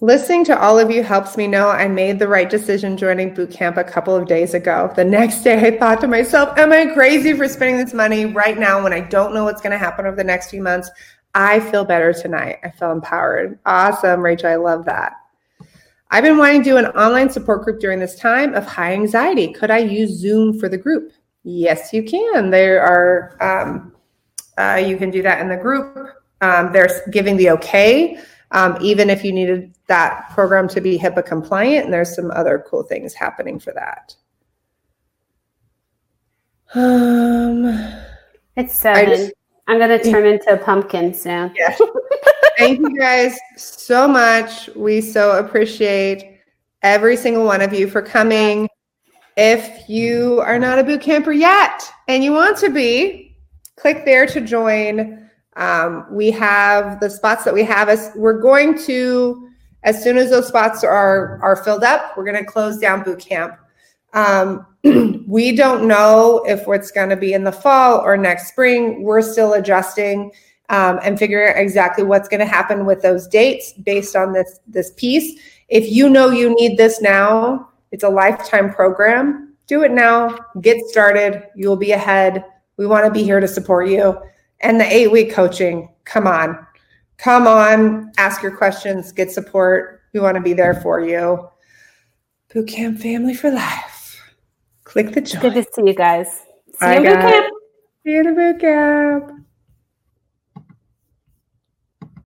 Listening to all of you helps me know I made the right decision joining boot camp a couple of days ago. The next day, I thought to myself, Am I crazy for spending this money right now when I don't know what's going to happen over the next few months? I feel better tonight. I feel empowered. Awesome, Rachel. I love that. I've been wanting to do an online support group during this time of high anxiety. Could I use Zoom for the group? Yes, you can. There are, um, uh, you can do that in the group. Um, they're giving the okay um, even if you needed that program to be HIPAA compliant. And there's some other cool things happening for that. Um, it's seven. Just, I'm going to turn into a pumpkin soon. Yeah. Thank you guys so much. We so appreciate every single one of you for coming. If you are not a boot camper yet and you want to be, click there to join. Um, we have the spots that we have as we're going to, as soon as those spots are are filled up, we're going to close down boot camp. Um, we don't know if it's going to be in the fall or next spring. We're still adjusting um, and figuring out exactly what's going to happen with those dates based on this this piece. If you know you need this now, it's a lifetime program. Do it now. Get started. You'll be ahead. We want to be here to support you and the eight week coaching. Come on. Come on. Ask your questions, get support. We want to be there for you. Bootcamp family for life. Click the join. Good to see you guys. See you in bootcamp. See you in the bootcamp.